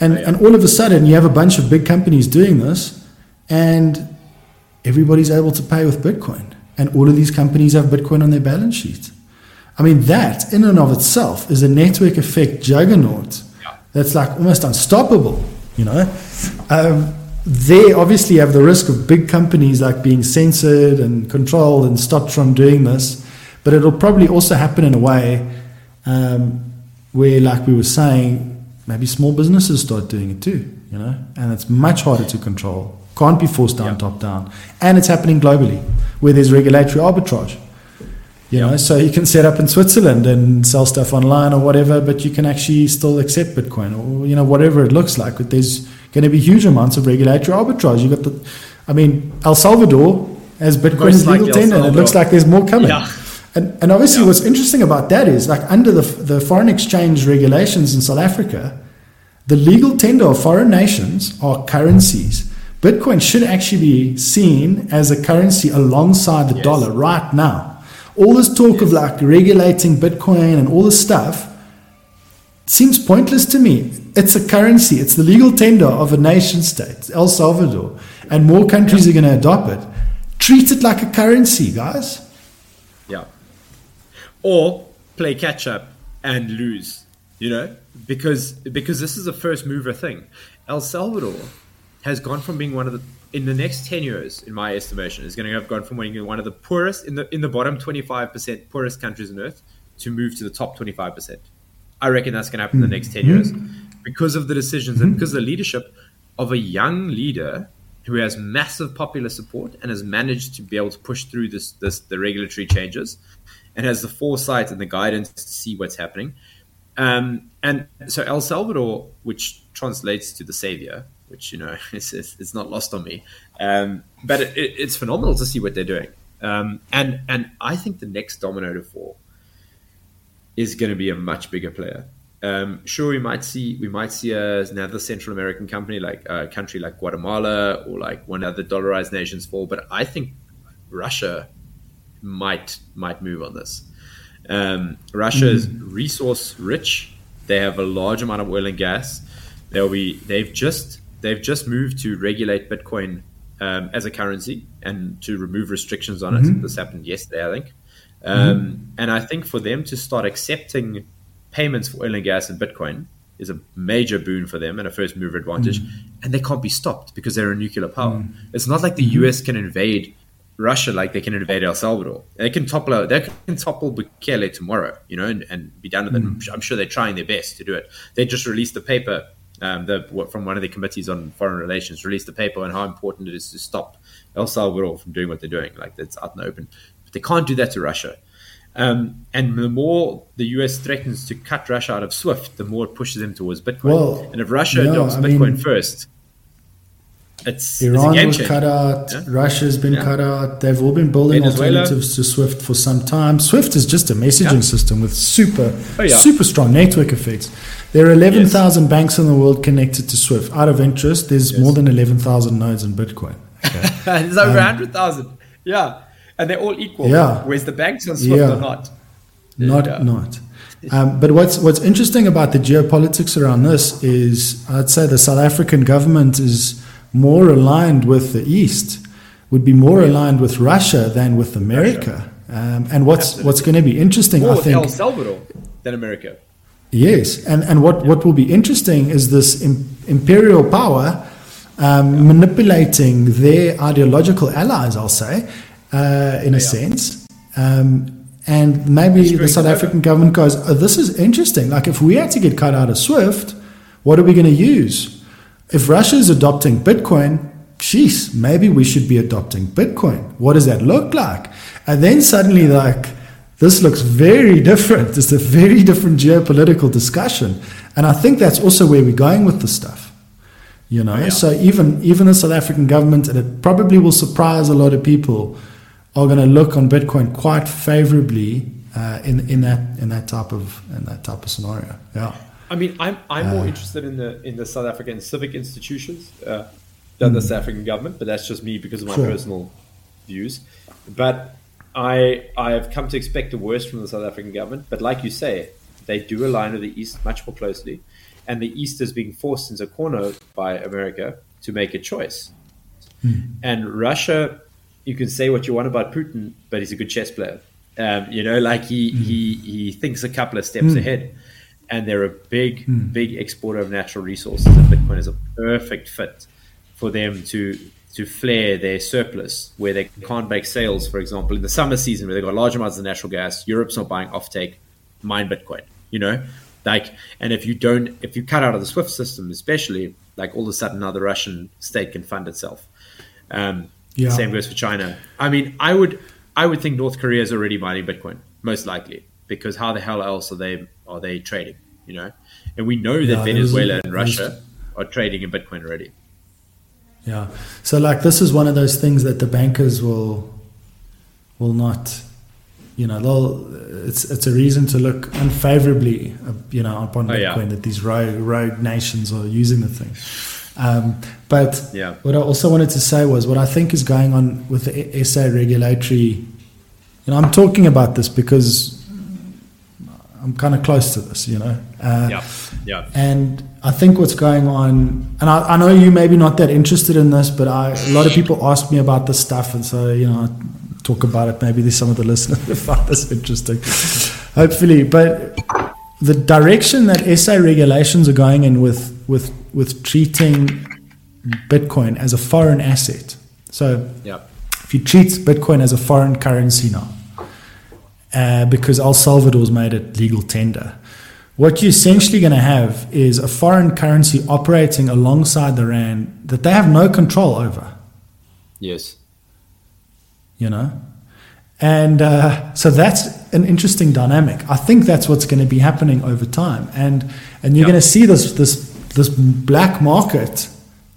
And, and all of a sudden, you have a bunch of big companies doing this, and everybody's able to pay with Bitcoin. And all of these companies have Bitcoin on their balance sheet. I mean, that in and of itself is a network effect juggernaut that's like almost unstoppable, you know? Um, they obviously have the risk of big companies like being censored and controlled and stopped from doing this, but it'll probably also happen in a way um, where, like we were saying, maybe small businesses start doing it too, you know, and it's much harder to control. Can't be forced down, top down, and it's happening globally where there's regulatory arbitrage. You know, so you can set up in Switzerland and sell stuff online or whatever, but you can actually still accept Bitcoin or you know whatever it looks like. But there's going to be huge amounts of regulatory arbitrage. You got the, I mean, El Salvador has Bitcoin's legal like tender, and it looks like there's more coming. Yeah. And, and obviously, yeah. what's interesting about that is like under the, the foreign exchange regulations in South Africa, the legal tender of foreign nations are currencies. Bitcoin should actually be seen as a currency alongside the yes. dollar right now. All this talk of like regulating Bitcoin and all this stuff seems pointless to me. It's a currency, it's the legal tender of a nation state, El Salvador, and more countries yeah. are going to adopt it. Treat it like a currency, guys. Yeah. Or play catch up and lose, you know, because because this is a first mover thing. El Salvador has gone from being one of the in the next 10 years in my estimation is going to have gone from being one of the poorest in the in the bottom 25% poorest countries on earth to move to the top 25% i reckon that's going to happen in the next 10 years because of the decisions mm-hmm. and because of the leadership of a young leader who has massive popular support and has managed to be able to push through this, this the regulatory changes and has the foresight and the guidance to see what's happening. Um, and so El Salvador, which translates to the savior, which you know it's, it's, it's not lost on me, um, but it, it, it's phenomenal to see what they're doing. Um, and and I think the next domino to fall is going to be a much bigger player. Um, sure, we might see we might see a, another Central American company like a country like Guatemala or like one of the dollarized nations fall, but I think Russia might might move on this. Um, Russia mm. is resource rich. They have a large amount of oil and gas. They'll be they've just they've just moved to regulate Bitcoin um, as a currency and to remove restrictions on mm-hmm. it. This happened yesterday, I think. Um, mm-hmm. And I think for them to start accepting payments for oil and gas and Bitcoin is a major boon for them and a first mover advantage. Mm. And they can't be stopped because they're a nuclear power. Mm. It's not like the mm-hmm. US can invade Russia like they can invade El Salvador. They can topple they can topple Bukele tomorrow, you know, and, and be done with it. I'm sure they're trying their best to do it. They just released a paper um, the, from one of the committees on foreign relations, released a paper on how important it is to stop El Salvador from doing what they're doing. Like that's out in the open. But they can't do that to Russia. Um, and the more the US threatens to cut Russia out of SWIFT, the more it pushes them towards Bitcoin. Well, and if Russia adopts I Bitcoin mean, first, it's Iran it's was cut out. Yeah? Russia's been yeah. cut out. They've all been building Venezuela. alternatives to SWIFT for some time. SWIFT is just a messaging yeah. system with super, oh, super strong network effects. There are 11,000 yes. banks in the world connected to SWIFT. Out of interest, there's yes. more than 11,000 nodes in Bitcoin. Okay. there's over um, 100,000. Yeah. And they're all equal. Yeah. Whereas the banks on SWIFT are not. Not, not. Um, but what's what's interesting about the geopolitics around this is, I'd say the South African government is more aligned with the East, would be more aligned with Russia than with America. Um, and what's Absolutely. what's going to be interesting, more I think, El Salvador than America. Yes, and and what what will be interesting is this Im- imperial power um, manipulating their ideological allies. I'll say, uh, in a sense. Um, and maybe the South African government goes, oh, "This is interesting. Like, if we had to get cut out of SWIFT, what are we going to use?" If Russia is adopting Bitcoin, geez, maybe we should be adopting Bitcoin. What does that look like? And then suddenly, like, this looks very different. It's a very different geopolitical discussion. And I think that's also where we're going with the stuff. You know, oh, yeah. so even even the South African government, and it probably will surprise a lot of people, are going to look on Bitcoin quite favorably uh, in in that in that type of in that type of scenario. Yeah. I mean, I'm I'm more uh, interested in the in the South African civic institutions uh, than mm. the South African government, but that's just me because of my sure. personal views. But I I have come to expect the worst from the South African government. But like you say, they do align with the East much more closely, and the East is being forced into a corner by America to make a choice. Mm. And Russia, you can say what you want about Putin, but he's a good chess player. Um, you know, like he mm. he he thinks a couple of steps mm. ahead and they're a big, mm. big exporter of natural resources. And Bitcoin is a perfect fit for them to to flare their surplus where they can't make sales. For example, in the summer season where they've got large amounts of natural gas, Europe's not buying offtake, mine Bitcoin. You know, like, and if you don't, if you cut out of the SWIFT system, especially, like all of a sudden now the Russian state can fund itself. Um, yeah. Same goes for China. I mean, I would, I would think North Korea is already mining Bitcoin, most likely, because how the hell else are they are they trading? You know, and we know that yeah, Venezuela and Russia are trading in Bitcoin already. Yeah. So like this is one of those things that the bankers will will not you know they'll it's it's a reason to look unfavorably uh, you know upon Bitcoin oh, yeah. that these rogue rogue nations are using the thing. Um, but yeah. what I also wanted to say was what I think is going on with the SA regulatory. You know, I'm talking about this because I'm kind of close to this, you know. Uh, yeah, yeah. And I think what's going on, and I, I, know you maybe not that interested in this, but I, a lot of people ask me about this stuff, and so you know, I talk about it. Maybe there's some of the listeners that find this interesting, hopefully. But the direction that SA regulations are going in with with with treating Bitcoin as a foreign asset. So, yeah. if you treat Bitcoin as a foreign currency now uh, because El Salvador's made it legal tender. What you're essentially going to have is a foreign currency operating alongside the rand that they have no control over. Yes. You know? And uh, so that's an interesting dynamic. I think that's what's going to be happening over time, and and you're yep. going to see this this this black market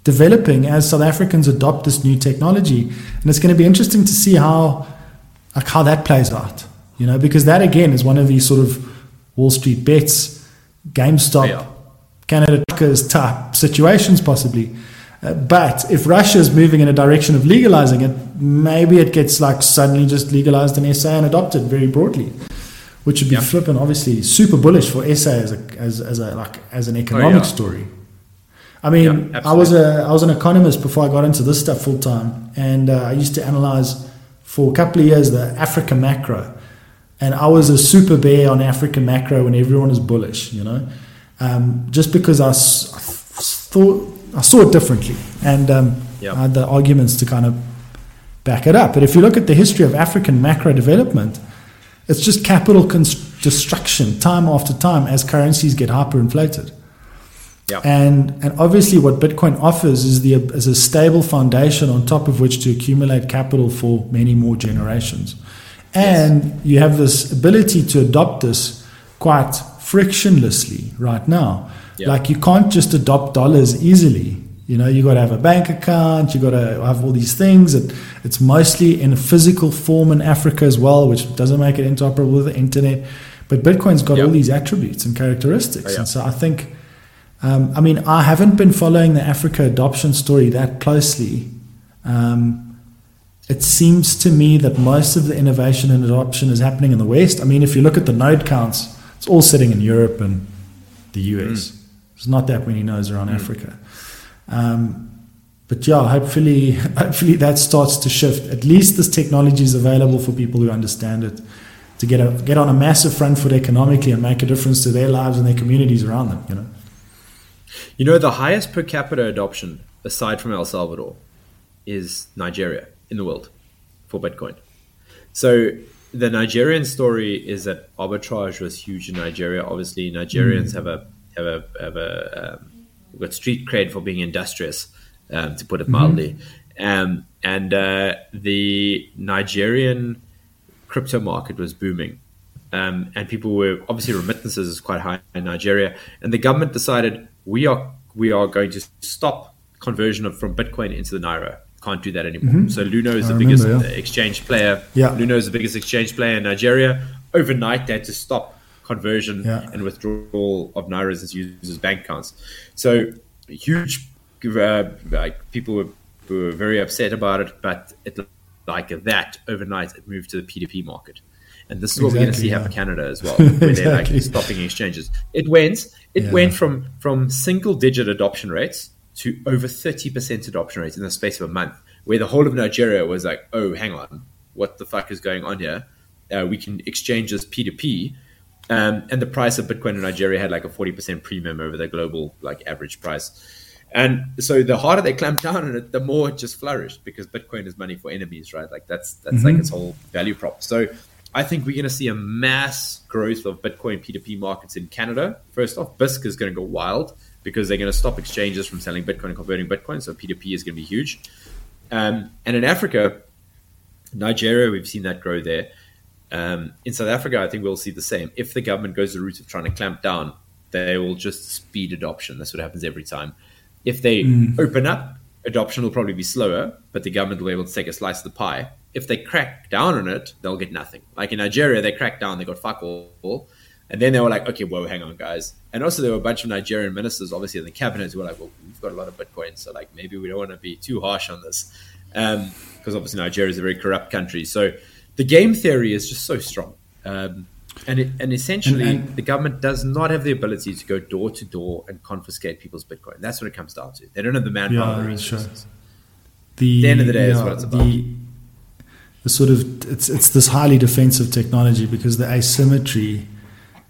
developing as South Africans adopt this new technology, and it's going to be interesting to see how like how that plays out you know, because that again is one of these sort of Wall Street bets, GameStop, yeah. Canada Truckers type situations, possibly. Uh, but if Russia is moving in a direction of legalizing it, maybe it gets like suddenly just legalized in SA and adopted very broadly, which would be yeah. flipping, obviously, super bullish for SA as a as, as a like as an economic oh, yeah. story. I mean, yeah, I was a I was an economist before I got into this stuff full time, and uh, I used to analyze for a couple of years the Africa macro and I was a super bear on African macro when everyone is bullish, you know, um, just because I, I, thought I saw it differently, and um, yep. I had the arguments to kind of back it up. But if you look at the history of African macro development, it's just capital const- destruction time after time as currencies get hyperinflated. Yeah. And and obviously what Bitcoin offers is the is a stable foundation on top of which to accumulate capital for many more generations. And yes. you have this ability to adopt this quite frictionlessly right now. Yeah. Like you can't just adopt dollars easily. You know, you got to have a bank account. You got to have all these things. And it's mostly in a physical form in Africa as well, which doesn't make it interoperable with the internet. But Bitcoin's got yep. all these attributes and characteristics. Oh, yeah. And so I think, um, I mean, I haven't been following the Africa adoption story that closely. Um, it seems to me that most of the innovation and adoption is happening in the West. I mean, if you look at the node counts, it's all sitting in Europe and the US. Mm. There's not that many nodes around mm. Africa. Um, but yeah, hopefully, hopefully that starts to shift. At least this technology is available for people who understand it to get a, get on a massive front foot economically and make a difference to their lives and their communities around them. You know. You know, the highest per capita adoption, aside from El Salvador, is Nigeria in the world for Bitcoin. So the Nigerian story is that arbitrage was huge in Nigeria. Obviously, Nigerians mm. have a have a have a um, got street cred for being industrious, um, to put it mildly. Mm-hmm. Um, and uh, the Nigerian crypto market was booming. Um, and people were obviously remittances is quite high in Nigeria, and the government decided we are we are going to stop conversion of from Bitcoin into the naira. Can't do that anymore. Mm-hmm. So Luno is I the remember, biggest yeah. exchange player. Yeah, Luno is the biggest exchange player in Nigeria. Overnight, they had to stop conversion yeah. and withdrawal of nairas as users' bank accounts. So huge, uh, like people were, were very upset about it, but it like that overnight it moved to the P2P market. And this is what exactly, we're going to see yeah. happen in Canada as well, where exactly. they're like stopping exchanges. It went, it yeah. went from from single digit adoption rates to over thirty percent adoption rates in the space of a month, where the whole of Nigeria was like, "Oh, hang on, what the fuck is going on here? Uh, we can exchange this P2P." Um, and the price of Bitcoin in Nigeria had like a 40% premium over the global like average price. And so the harder they clamped down on it, the more it just flourished because Bitcoin is money for enemies, right? Like that's that's mm-hmm. like its whole value prop. So I think we're going to see a mass growth of Bitcoin P2P markets in Canada. First off, Bisq is going to go wild because they're going to stop exchanges from selling Bitcoin and converting Bitcoin. So P2P is going to be huge. Um, and in Africa, Nigeria, we've seen that grow there. Um, in South Africa, I think we'll see the same. If the government goes the route of trying to clamp down, they will just speed adoption. That's what happens every time. If they mm. open up, adoption will probably be slower, but the government will be able to take a slice of the pie. If they crack down on it, they'll get nothing. Like in Nigeria, they cracked down, they got fuck all. And then they were like, okay, whoa, hang on, guys. And also, there were a bunch of Nigerian ministers, obviously, in the cabinet who were like, well, we've got a lot of Bitcoin, so like maybe we don't want to be too harsh on this. Because um, obviously, Nigeria is a very corrupt country. So the game theory is just so strong. Um, and, it, and essentially, and, and, the government does not have the ability to go door to door and confiscate people's Bitcoin. That's what it comes down to. They don't have the manpower, yeah, the resources. Sure. The, the end of the day yeah, is what it's about. The, the sort of it's it's this highly defensive technology because the asymmetry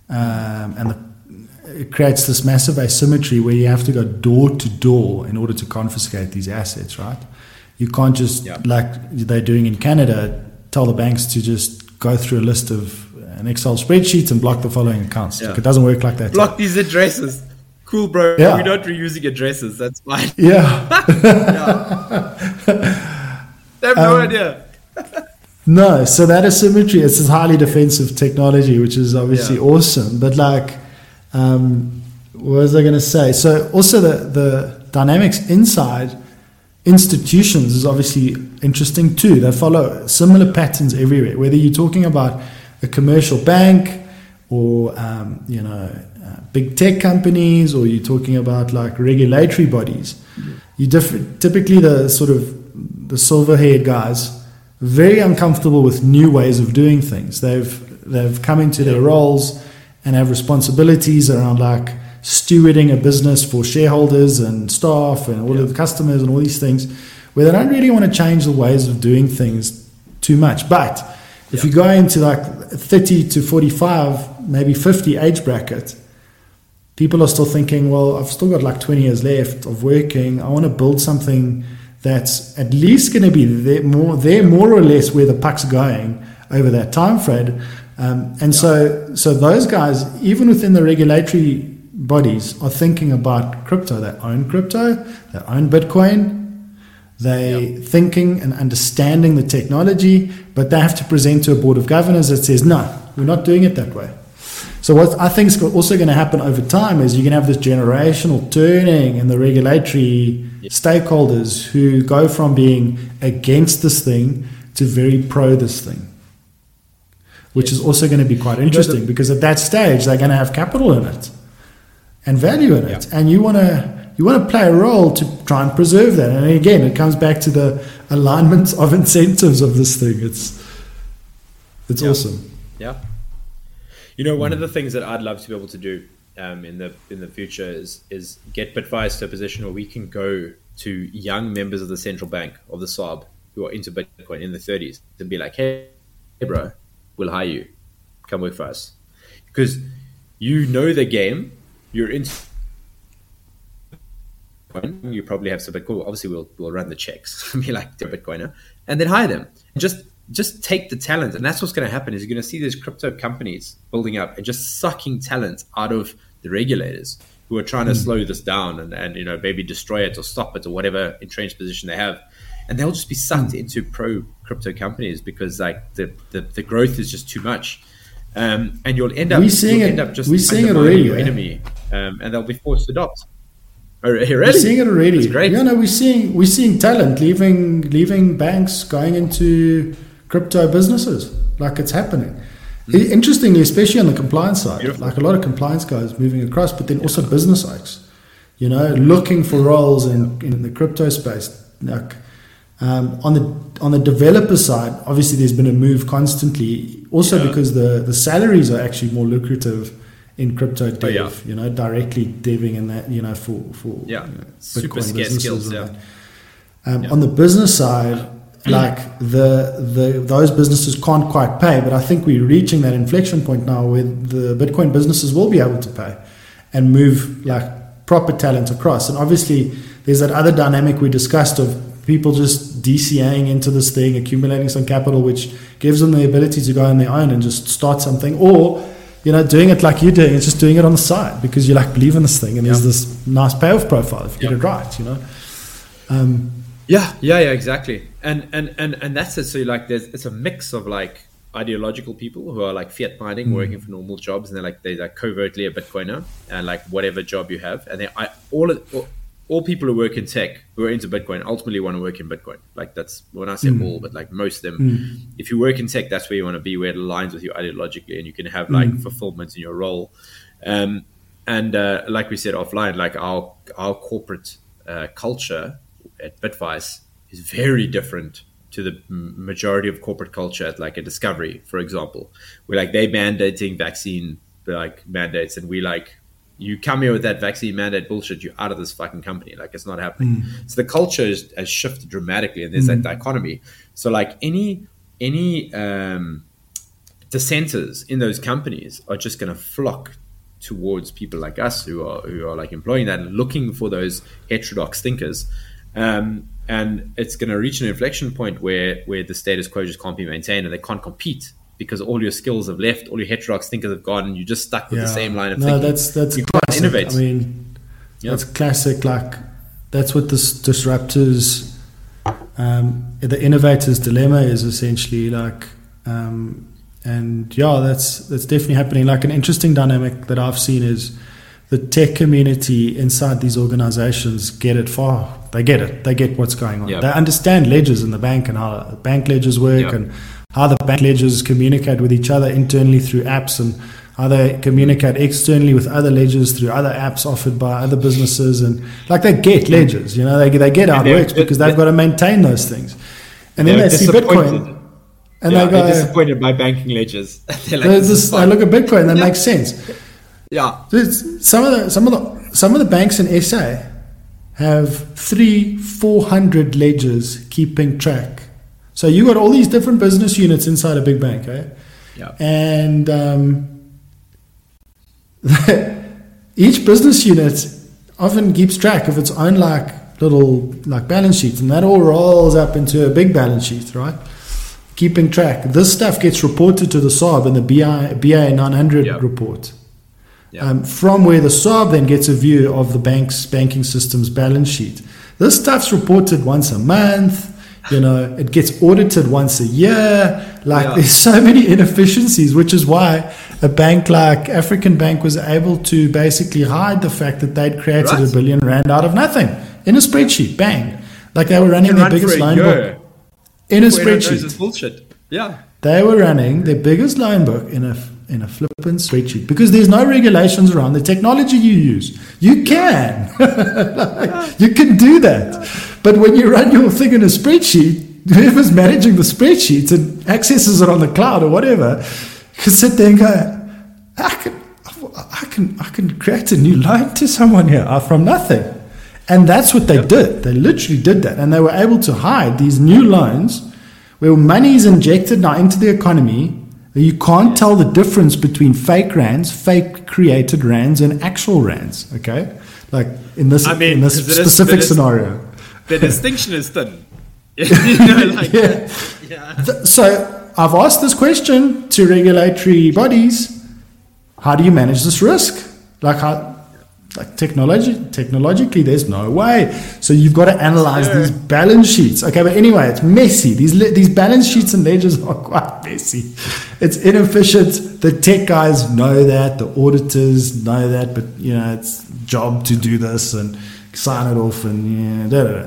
um, and the it creates this massive asymmetry where you have to go door to door in order to confiscate these assets, right? You can't just yeah. like they're doing in Canada tell the banks to just go through a list of an Excel spreadsheet and block the following accounts. Yeah. Like it doesn't work like that. Block these addresses. Cool, bro. Yeah. We're not reusing addresses. That's fine. Yeah. yeah. They have no um, idea. no, so that asymmetry, it's this highly defensive technology, which is obviously awesome. But like, um, what was I going to say? So also the, the dynamics inside institutions is obviously interesting too. They follow similar patterns everywhere, whether you're talking about a commercial bank or um, you know uh, big tech companies or you're talking about like regulatory bodies. You diff- typically the sort of the silver-haired guys very uncomfortable with new ways of doing things. They've they've come into their roles and have responsibilities around like stewarding a business for shareholders and staff and all yeah. of the customers and all these things where they don't really want to change the ways of doing things too much. But if yeah. you go into like 30 to 45, maybe 50 age bracket, people are still thinking, well, I've still got like 20 years left of working. I want to build something that's at least going to be there more, there more or less where the puck's going over that time frame. Um, and yeah. so, so those guys, even within the regulatory bodies, are thinking about crypto. They own crypto, they own Bitcoin, they yep. thinking and understanding the technology, but they have to present to a board of governors that says, no, we're not doing it that way. So what I think is also going to happen over time is you're going to have this generational turning in the regulatory yep. stakeholders who go from being against this thing to very pro this thing, which yes. is also going to be quite interesting the, because at that stage they're going to have capital in it and value in it, yep. and you want to you want to play a role to try and preserve that. And again, it comes back to the alignment of incentives of this thing. It's it's yeah. awesome. Yeah. You know, one mm. of the things that I'd love to be able to do um, in the in the future is is get Bitvice to a position where we can go to young members of the central bank of the SARB who are into Bitcoin in the 30s and be like, hey, hey bro, we'll hire you, come work for us, because you know the game, you're into you probably have some Bitcoin. Obviously, we'll we'll run the checks, be like the Bitcoiner, and then hire them. Just just take the talent, and that's what's going to happen. Is you're going to see these crypto companies building up and just sucking talent out of the regulators who are trying to mm. slow this down and, and you know maybe destroy it or stop it or whatever entrenched position they have, and they'll just be sucked mm. into pro crypto companies because like the, the, the growth is just too much. Um, and you'll end up we seeing it, end up just we seeing it already, your eh? enemy, um, and they'll be forced to adopt. Already? We're seeing it already. That's great. Yeah, no, we're seeing we're seeing talent leaving leaving banks, going into crypto businesses. Like it's happening. Mm. Interestingly, especially on the compliance side, Beautiful. like a lot of compliance guys moving across, but then also business oaks, you know, looking for roles in, in the crypto space. Like um, on the on the developer side, obviously there's been a move constantly, also yeah. because the the salaries are actually more lucrative in crypto dev, oh, yeah. you know, directly deving in that, you know, for, for yeah. You know, super scarce skills. Yeah. Um, yeah. On the business side, like the the those businesses can't quite pay, but I think we're reaching that inflection point now where the Bitcoin businesses will be able to pay and move like proper talent across. And obviously, there's that other dynamic we discussed of people just DCAing into this thing, accumulating some capital, which gives them the ability to go on their own and just start something, or you know, doing it like you're doing, it's just doing it on the side because you like believe in this thing and yeah. there's this nice payoff profile if you yeah. get it right, you know. Um, yeah, yeah, yeah, exactly. And and and and that's it. So like, there's it's a mix of like ideological people who are like fiat mining, mm. working for normal jobs, and they're like they're like covertly a Bitcoiner and like whatever job you have, and they I all, all all people who work in tech who are into Bitcoin ultimately want to work in Bitcoin. Like that's when I say mm. all, but like most of them, mm. if you work in tech, that's where you want to be, where it aligns with you ideologically, and you can have like mm. fulfillment in your role. Um, and uh, like we said offline, like our our corporate uh, culture at Bitvice is very different to the majority of corporate culture at like a Discovery, for example, where like they mandating vaccine like mandates, and we like you come here with that vaccine mandate bullshit, you're out of this fucking company. Like it's not happening. Mm. So the culture is, has shifted dramatically, and there's mm. that dichotomy. So like any any um, dissenters in those companies are just going to flock towards people like us who are who are like employing that and looking for those heterodox thinkers. Um, and it's going to reach an inflection point where where the status quo just can't be maintained and they can't compete because all your skills have left, all your heterodox thinkers have gone, and you're just stuck with yeah. the same line of no, thinking. No, that's that's you classic. innovate. I mean, that's classic. Like that's what this disruptors, um, the innovators' dilemma is essentially like. Um, and yeah, that's that's definitely happening. Like an interesting dynamic that I've seen is the tech community inside these organizations get it far. They get it. They get what's going on. Yep. They understand ledgers in the bank and how bank ledgers work yep. and how the bank ledgers communicate with each other internally through apps and how they communicate externally with other ledgers through other apps offered by other businesses and like they get ledgers you know they, they get works because they've got to maintain those things. And then they see bitcoin and yeah, they go disappointed by banking ledgers. Like, this, I look at bitcoin that yeah. makes sense. Yeah. Some of the some of the some of the banks in SA have three four hundred ledgers keeping track so you got all these different business units inside a big bank, eh? Yeah. And um, each business unit often keeps track of its own like little like balance sheet, and that all rolls up into a big balance sheet, right? Keeping track. This stuff gets reported to the SARB in the BI, BA 900 yep. report. Yep. Um, from where the SARB then gets a view of the bank's banking system's balance sheet. This stuff's reported once a month. You know, it gets audited once a year. Like, yeah. there's so many inefficiencies, which is why a bank like African Bank was able to basically hide the fact that they'd created right. a billion rand out of nothing in a spreadsheet. Bang. Like they were running their biggest loan book in a spreadsheet. bullshit. Yeah. They were running their biggest loan book in a in a flippant spreadsheet because there's no regulations around the technology you use. You can, like, you can do that, but when you run your thing in a spreadsheet, whoever's managing the spreadsheets and accesses it on the cloud or whatever, can sit there and go, I can, I can, I can create a new loan to someone here uh, from nothing. And that's what they did. They literally did that. And they were able to hide these new loans where money is injected now into the economy. You can't tell the difference between fake rands, fake created rands, and actual rands. Okay, like in this I mean, in this specific is, scenario, the distinction is thin. you know, like, yeah. yeah. So I've asked this question to regulatory bodies: How do you manage this risk? Like how like technology technologically there's no way. So you've got to analyze these balance sheets. Okay but anyway it's messy. These these balance sheets and ledgers are quite messy. It's inefficient. The tech guys know that. The auditors know that. But you know it's job to do this and sign it off and yeah da, da, da.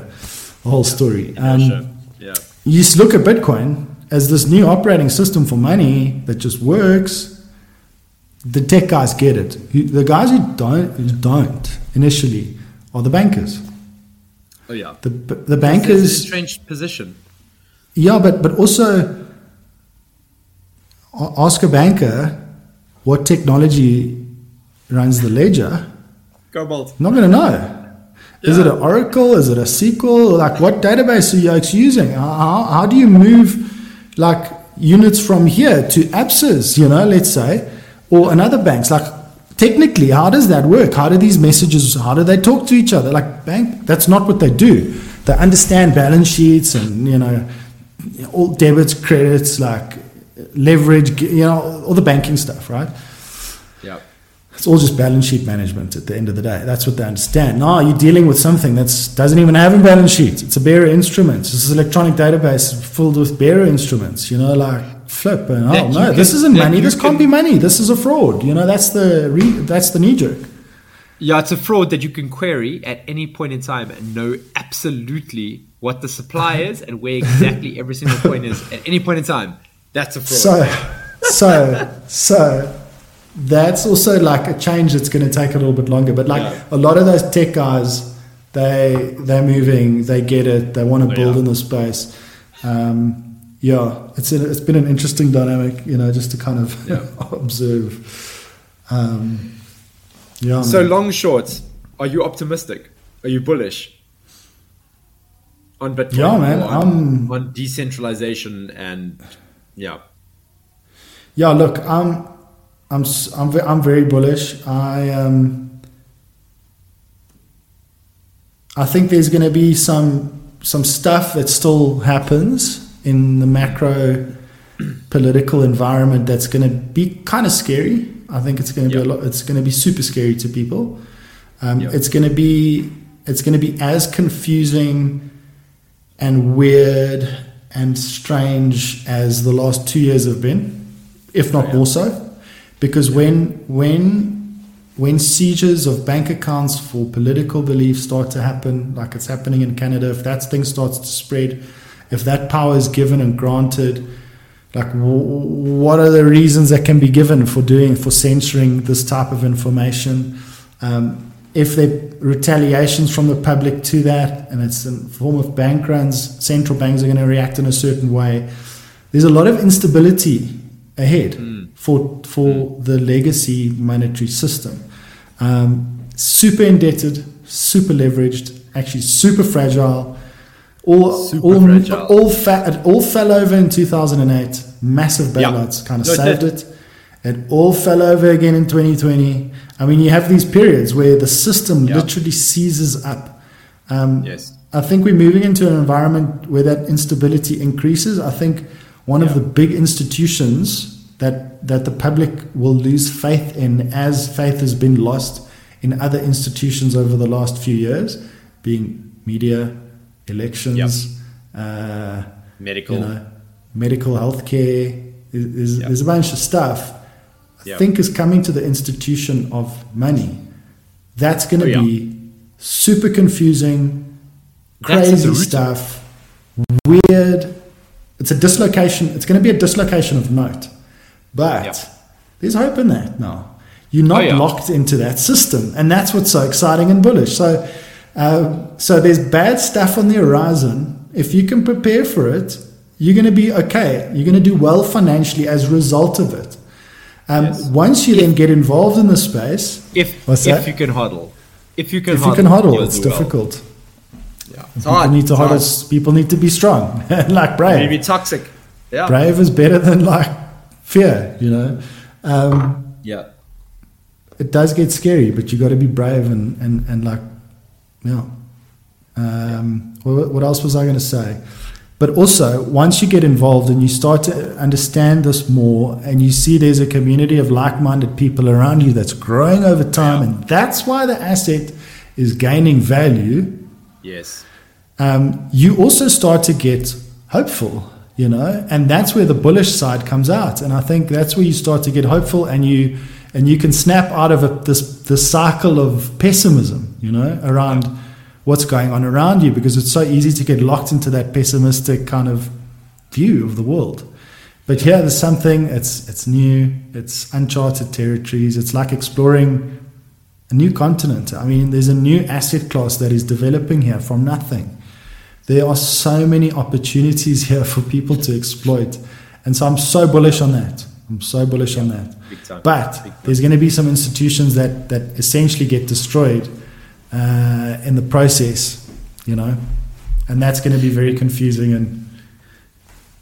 the whole story. Um, yeah. you just look at bitcoin as this new operating system for money that just works the tech guys get it. The guys who don't, who don't initially are the bankers. Oh yeah. The the bankers. strange position. Yeah, but but also ask a banker what technology runs the ledger. COBOL. Not going to know. Yeah. Is it an Oracle? Is it a SQL? Like what database are you using? How, how do you move like units from here to Absa's? You know, let's say or another banks. Like technically how does that work? How do these messages how do they talk to each other? Like bank that's not what they do. They understand balance sheets and you know all debits credits like leverage you know all the banking stuff right? Yeah. It's all just balance sheet management at the end of the day. That's what they understand. Now you're dealing with something that doesn't even have a balance sheet. It's a bearer instrument. It's an electronic database filled with bearer instruments you know like flip and oh no, this isn't money. This can't be money. This is a fraud. You know, that's the re- that's the knee jerk. Yeah, it's a fraud that you can query at any point in time and know absolutely what the supply is and where exactly every single point is at any point in time. That's a fraud. So, so, so that's also like a change that's going to take a little bit longer. But like yeah. a lot of those tech guys, they they're moving, they get it, they want to oh, build yeah. in the space. Um, yeah, it's it's been an interesting dynamic, you know, just to kind of yeah. observe. Um, yeah. So man. long shorts, are you optimistic? Are you bullish on Bitcoin? Yeah, man. On, on, decentralization and yeah. Yeah, look, I'm I'm I'm I'm very bullish. I um I think there's going to be some some stuff that still happens in the macro political environment that's going to be kind of scary. I think it's going to yep. be a lot. It's going to be super scary to people. Um, yep. It's going to be it's going to be as confusing and weird and strange as the last two years have been, if not oh, yeah. more so, because when when when seizures of bank accounts for political beliefs start to happen, like it's happening in Canada, if that thing starts to spread if that power is given and granted, like what are the reasons that can be given for doing for censoring this type of information? Um, if there're retaliations from the public to that, and it's in form of bank runs, central banks are going to react in a certain way. There's a lot of instability ahead mm. for for mm. the legacy monetary system. Um, super indebted, super leveraged, actually super fragile all all all, fa- it all fell over in 2008. Massive bailouts kind of no, saved it. It all fell over again in 2020. I mean, you have these periods where the system literally seizes up. Um, yes. I think we're moving into an environment where that instability increases. I think one yeah. of the big institutions that that the public will lose faith in, as faith has been lost in other institutions over the last few years, being media, elections, yep. uh, medical, you know, medical healthcare. There's, yep. there's a bunch of stuff. I yep. think is coming to the institution of money. That's going to oh, be super confusing, crazy stuff, weird. It's a dislocation. It's going to be a dislocation of note. But there's hope in that now. You're not oh, yeah. locked into that system, and that's what's so exciting and bullish. So, uh, so there's bad stuff on the horizon. If you can prepare for it, you're going to be okay. You're going to do well financially as a result of it. Um, yes. Once you if, then get involved in the space, if if that? you can huddle, if you can, if huddle, you can huddle, it's difficult. Well. Yeah, it's people hard. need to it's huddle. Hard. People need to be strong, like brave. Maybe toxic. Yeah, brave is better than like fear, you know. Um, yeah. It does get scary, but you got to be brave and, and, and like, yeah. Um, what, what else was I going to say? But also, once you get involved and you start to understand this more, and you see there's a community of like minded people around you that's growing over time, yeah. and that's why the asset is gaining value. Yes. Um, you also start to get hopeful you know and that's where the bullish side comes out and i think that's where you start to get hopeful and you and you can snap out of it this this cycle of pessimism you know around what's going on around you because it's so easy to get locked into that pessimistic kind of view of the world but here there's something it's it's new it's uncharted territories it's like exploring a new continent i mean there's a new asset class that is developing here from nothing there are so many opportunities here for people to exploit. And so I'm so bullish on that. I'm so bullish yeah, on that. But there's going to be some institutions that, that essentially get destroyed uh, in the process, you know, and that's going to be very confusing and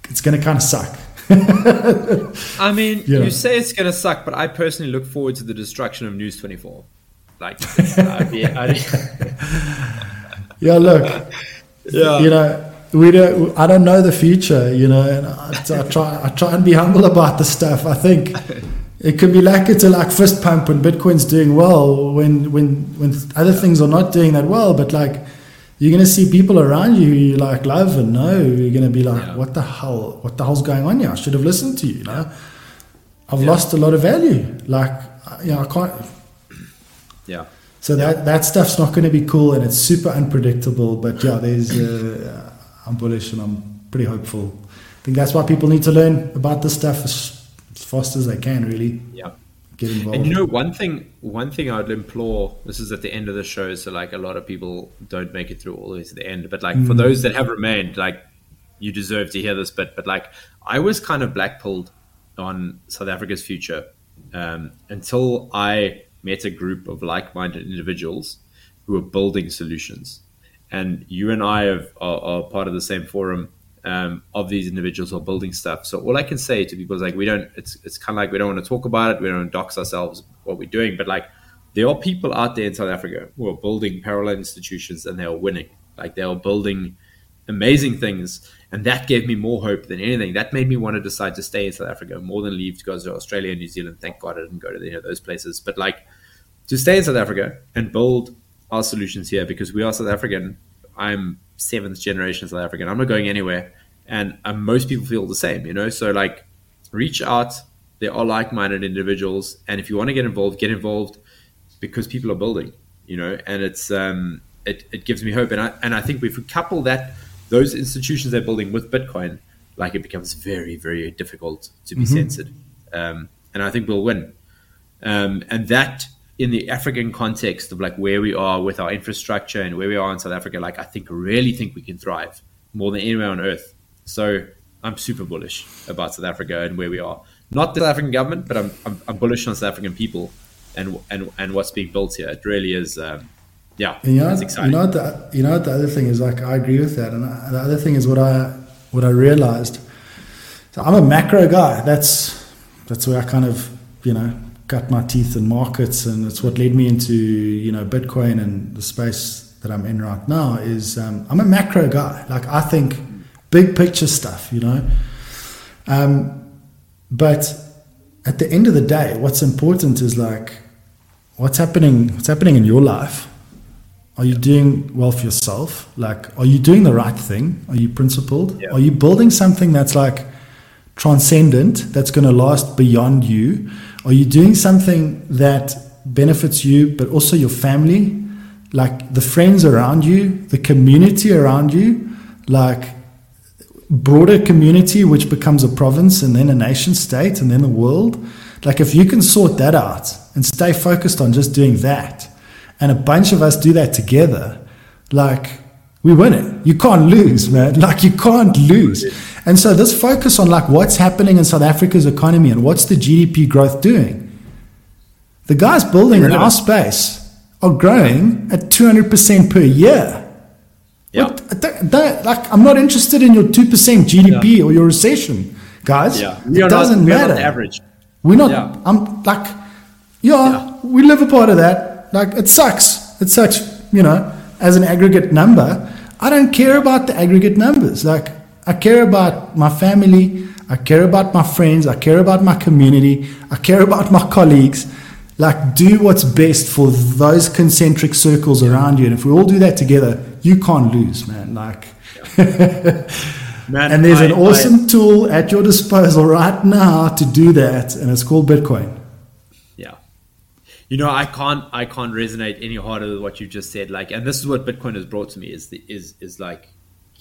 it's going to kind of suck. I mean, you, say it's going to suck, but I personally look forward to the destruction of News 24. Like, uh, yeah, yeah, look, yeah. you know, we don't. I don't know the future, you know, and I, I, try. I try and be humble about the stuff. I think it could be like it's a like fist pump when Bitcoin's doing well, when when when other things are not doing that well. But like, you're gonna see people around you who you like love and know. You're gonna be like, yeah. what the hell? What the hell's going on here? I should have listened to you. You know, I've yeah. lost a lot of value. Like, you know, I can't. Yeah. So that that stuff's not going to be cool, and it's super unpredictable. But yeah, there's uh, I'm bullish and I'm pretty hopeful. I think that's why people need to learn about this stuff as, as fast as they can. Really, yeah. Get involved. And you know, one thing, one thing I'd implore. This is at the end of the show, so like a lot of people don't make it through all the way to the end. But like mm. for those that have remained, like you deserve to hear this bit. But like I was kind of blackpilled on South Africa's future um, until I met a group of like-minded individuals who are building solutions. And you and I have, are, are part of the same forum um, of these individuals who are building stuff. So all I can say to people is like, we don't. It's it's kind of like we don't want to talk about it. We don't dox ourselves what we're doing. But like, there are people out there in South Africa who are building parallel institutions and they are winning. Like they are building amazing things. And that gave me more hope than anything. That made me want to decide to stay in South Africa more than leave to go to Australia and New Zealand. Thank God I didn't go to you know, those places. But like to stay in South Africa and build our solutions here because we are South African. I'm seventh generation South African. I'm not going anywhere. And uh, most people feel the same, you know? So like reach out. There are like-minded individuals. And if you want to get involved, get involved because people are building, you know, and it's, um, it, it gives me hope. And I, and I think if we couple that, those institutions they're building with Bitcoin, like it becomes very, very difficult to be mm-hmm. censored. Um, and I think we'll win. Um, and that in the African context of like where we are with our infrastructure and where we are in South Africa, like I think really think we can thrive more than anywhere on earth. So I'm super bullish about South Africa and where we are. Not the South African government, but I'm, I'm, I'm bullish on South African people and and and what's being built here. It really is. Um, yeah, you know, exciting. You know, the, you know what the other thing is like. I agree with that, and the other thing is what I what I realized. So I'm a macro guy. That's that's where I kind of you know cut my teeth in markets, and it's what led me into you know Bitcoin and the space that I'm in right now is um, I'm a macro guy. Like I think big picture stuff, you know. Um, but at the end of the day, what's important is like what's happening. What's happening in your life? Are you doing well for yourself? Like, are you doing the right thing? Are you principled? Yeah. Are you building something that's like transcendent, that's going to last beyond you? Are you doing something that benefits you, but also your family, like the friends around you, the community around you, like broader community, which becomes a province and then a nation state and then the world? Like, if you can sort that out and stay focused on just doing that, and a bunch of us do that together, like we win it. You can't lose, man. Like you can't lose. And so this focus on like what's happening in South Africa's economy and what's the GDP growth doing. The guys building in our space are growing at 200% per year. Yeah. What, like, I'm not interested in your 2% GDP yeah. or your recession, guys. Yeah. We it doesn't not, matter. average. We're not, yeah. I'm like, yeah, yeah, we live a part of that like it sucks. It sucks, you know, as an aggregate number. I don't care about the aggregate numbers. Like I care about my family, I care about my friends, I care about my community, I care about my colleagues. Like do what's best for those concentric circles around you. And if we all do that together, you can't lose, man. Like Man, and there's I, an awesome I, tool at your disposal right now to do that, and it's called Bitcoin Yeah, you know i can't i can't resonate any harder with what you just said like and this is what bitcoin has brought to me is the, is is like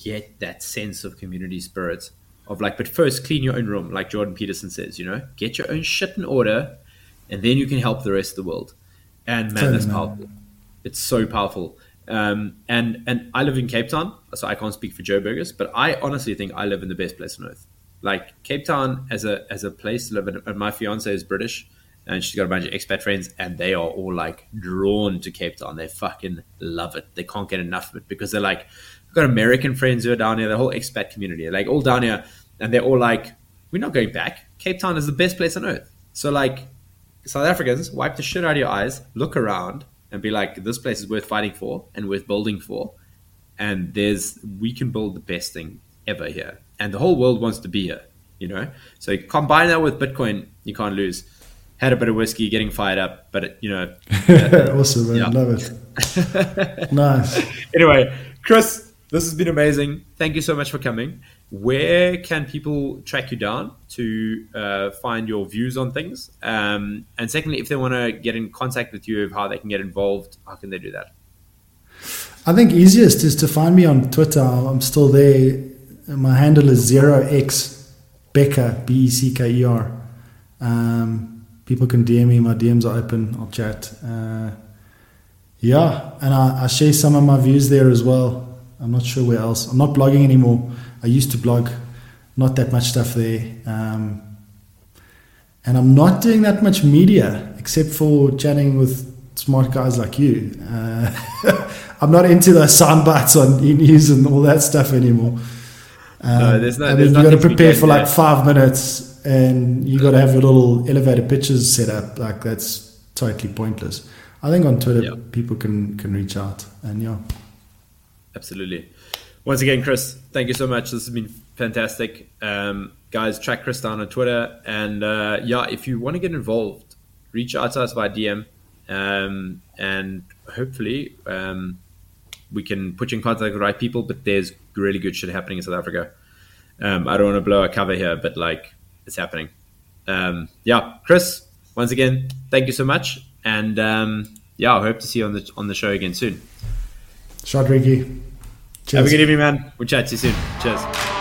get that sense of community spirit of like but first clean your own room like jordan peterson says you know get your own shit in order and then you can help the rest of the world. And man that's powerful. It's so powerful. Um, and and i live in cape town so i can't speak for Joburgers but i honestly think i live in the best place on earth. Like cape town as a as a place to live in and my fiance is british and she's got a bunch of expat friends, and they are all like drawn to Cape Town. They fucking love it. They can't get enough of it because they're like, got American friends who are down here, the whole expat community, like all down here, and they're all like, we're not going back. Cape Town is the best place on earth. So like, South Africans, wipe the shit out of your eyes, look around, and be like, this place is worth fighting for and worth building for. And there's, we can build the best thing ever here, and the whole world wants to be here. You know, so you combine that with Bitcoin, you can't lose had a bit of whiskey, getting fired up, but it, you know, awesome, man, yeah. love it. nice. Anyway, Chris, this has been amazing. Thank you so much for coming. Where can people track you down to uh, find your views on things? Um, and secondly, if they want to get in contact with you, how they can get involved, how can they do that? I think easiest is to find me on Twitter. I'm still there. My handle is zero x Becker B E C K E R. Um, people can DM me. My DMs are open. I'll chat. Uh, yeah, and I, I, share some of my views there as well. I'm not sure where else. I'm not blogging anymore. I used to blog, not that much stuff there. Um, and I'm not doing that much media except for chatting with smart guys like you. Uh, I'm not into the sound bites on e news and all that stuff anymore. Um, no, there's no. I mean, you got to prepare for like five minutes and you got to have your little elevator pitches set up. Like that's totally pointless. I think on Twitter yeah. people can can reach out and yeah. Absolutely. Once again, Chris, thank you so much. This has been fantastic. Um, guys, track Chris down on Twitter. And uh, yeah, if you want to get involved, reach out to us via DM. Um, and hopefully um, we can put you in contact with the right people. But there's really good shit happening in South Africa. Um, I don't want to blow a cover here, but like it's happening. Um, yeah, Chris, once again, thank you so much, and um, yeah, I hope to see you on the on the show again soon. Shot Ricky. Cheers. Have a good evening, man. We'll chat to you soon. Cheers.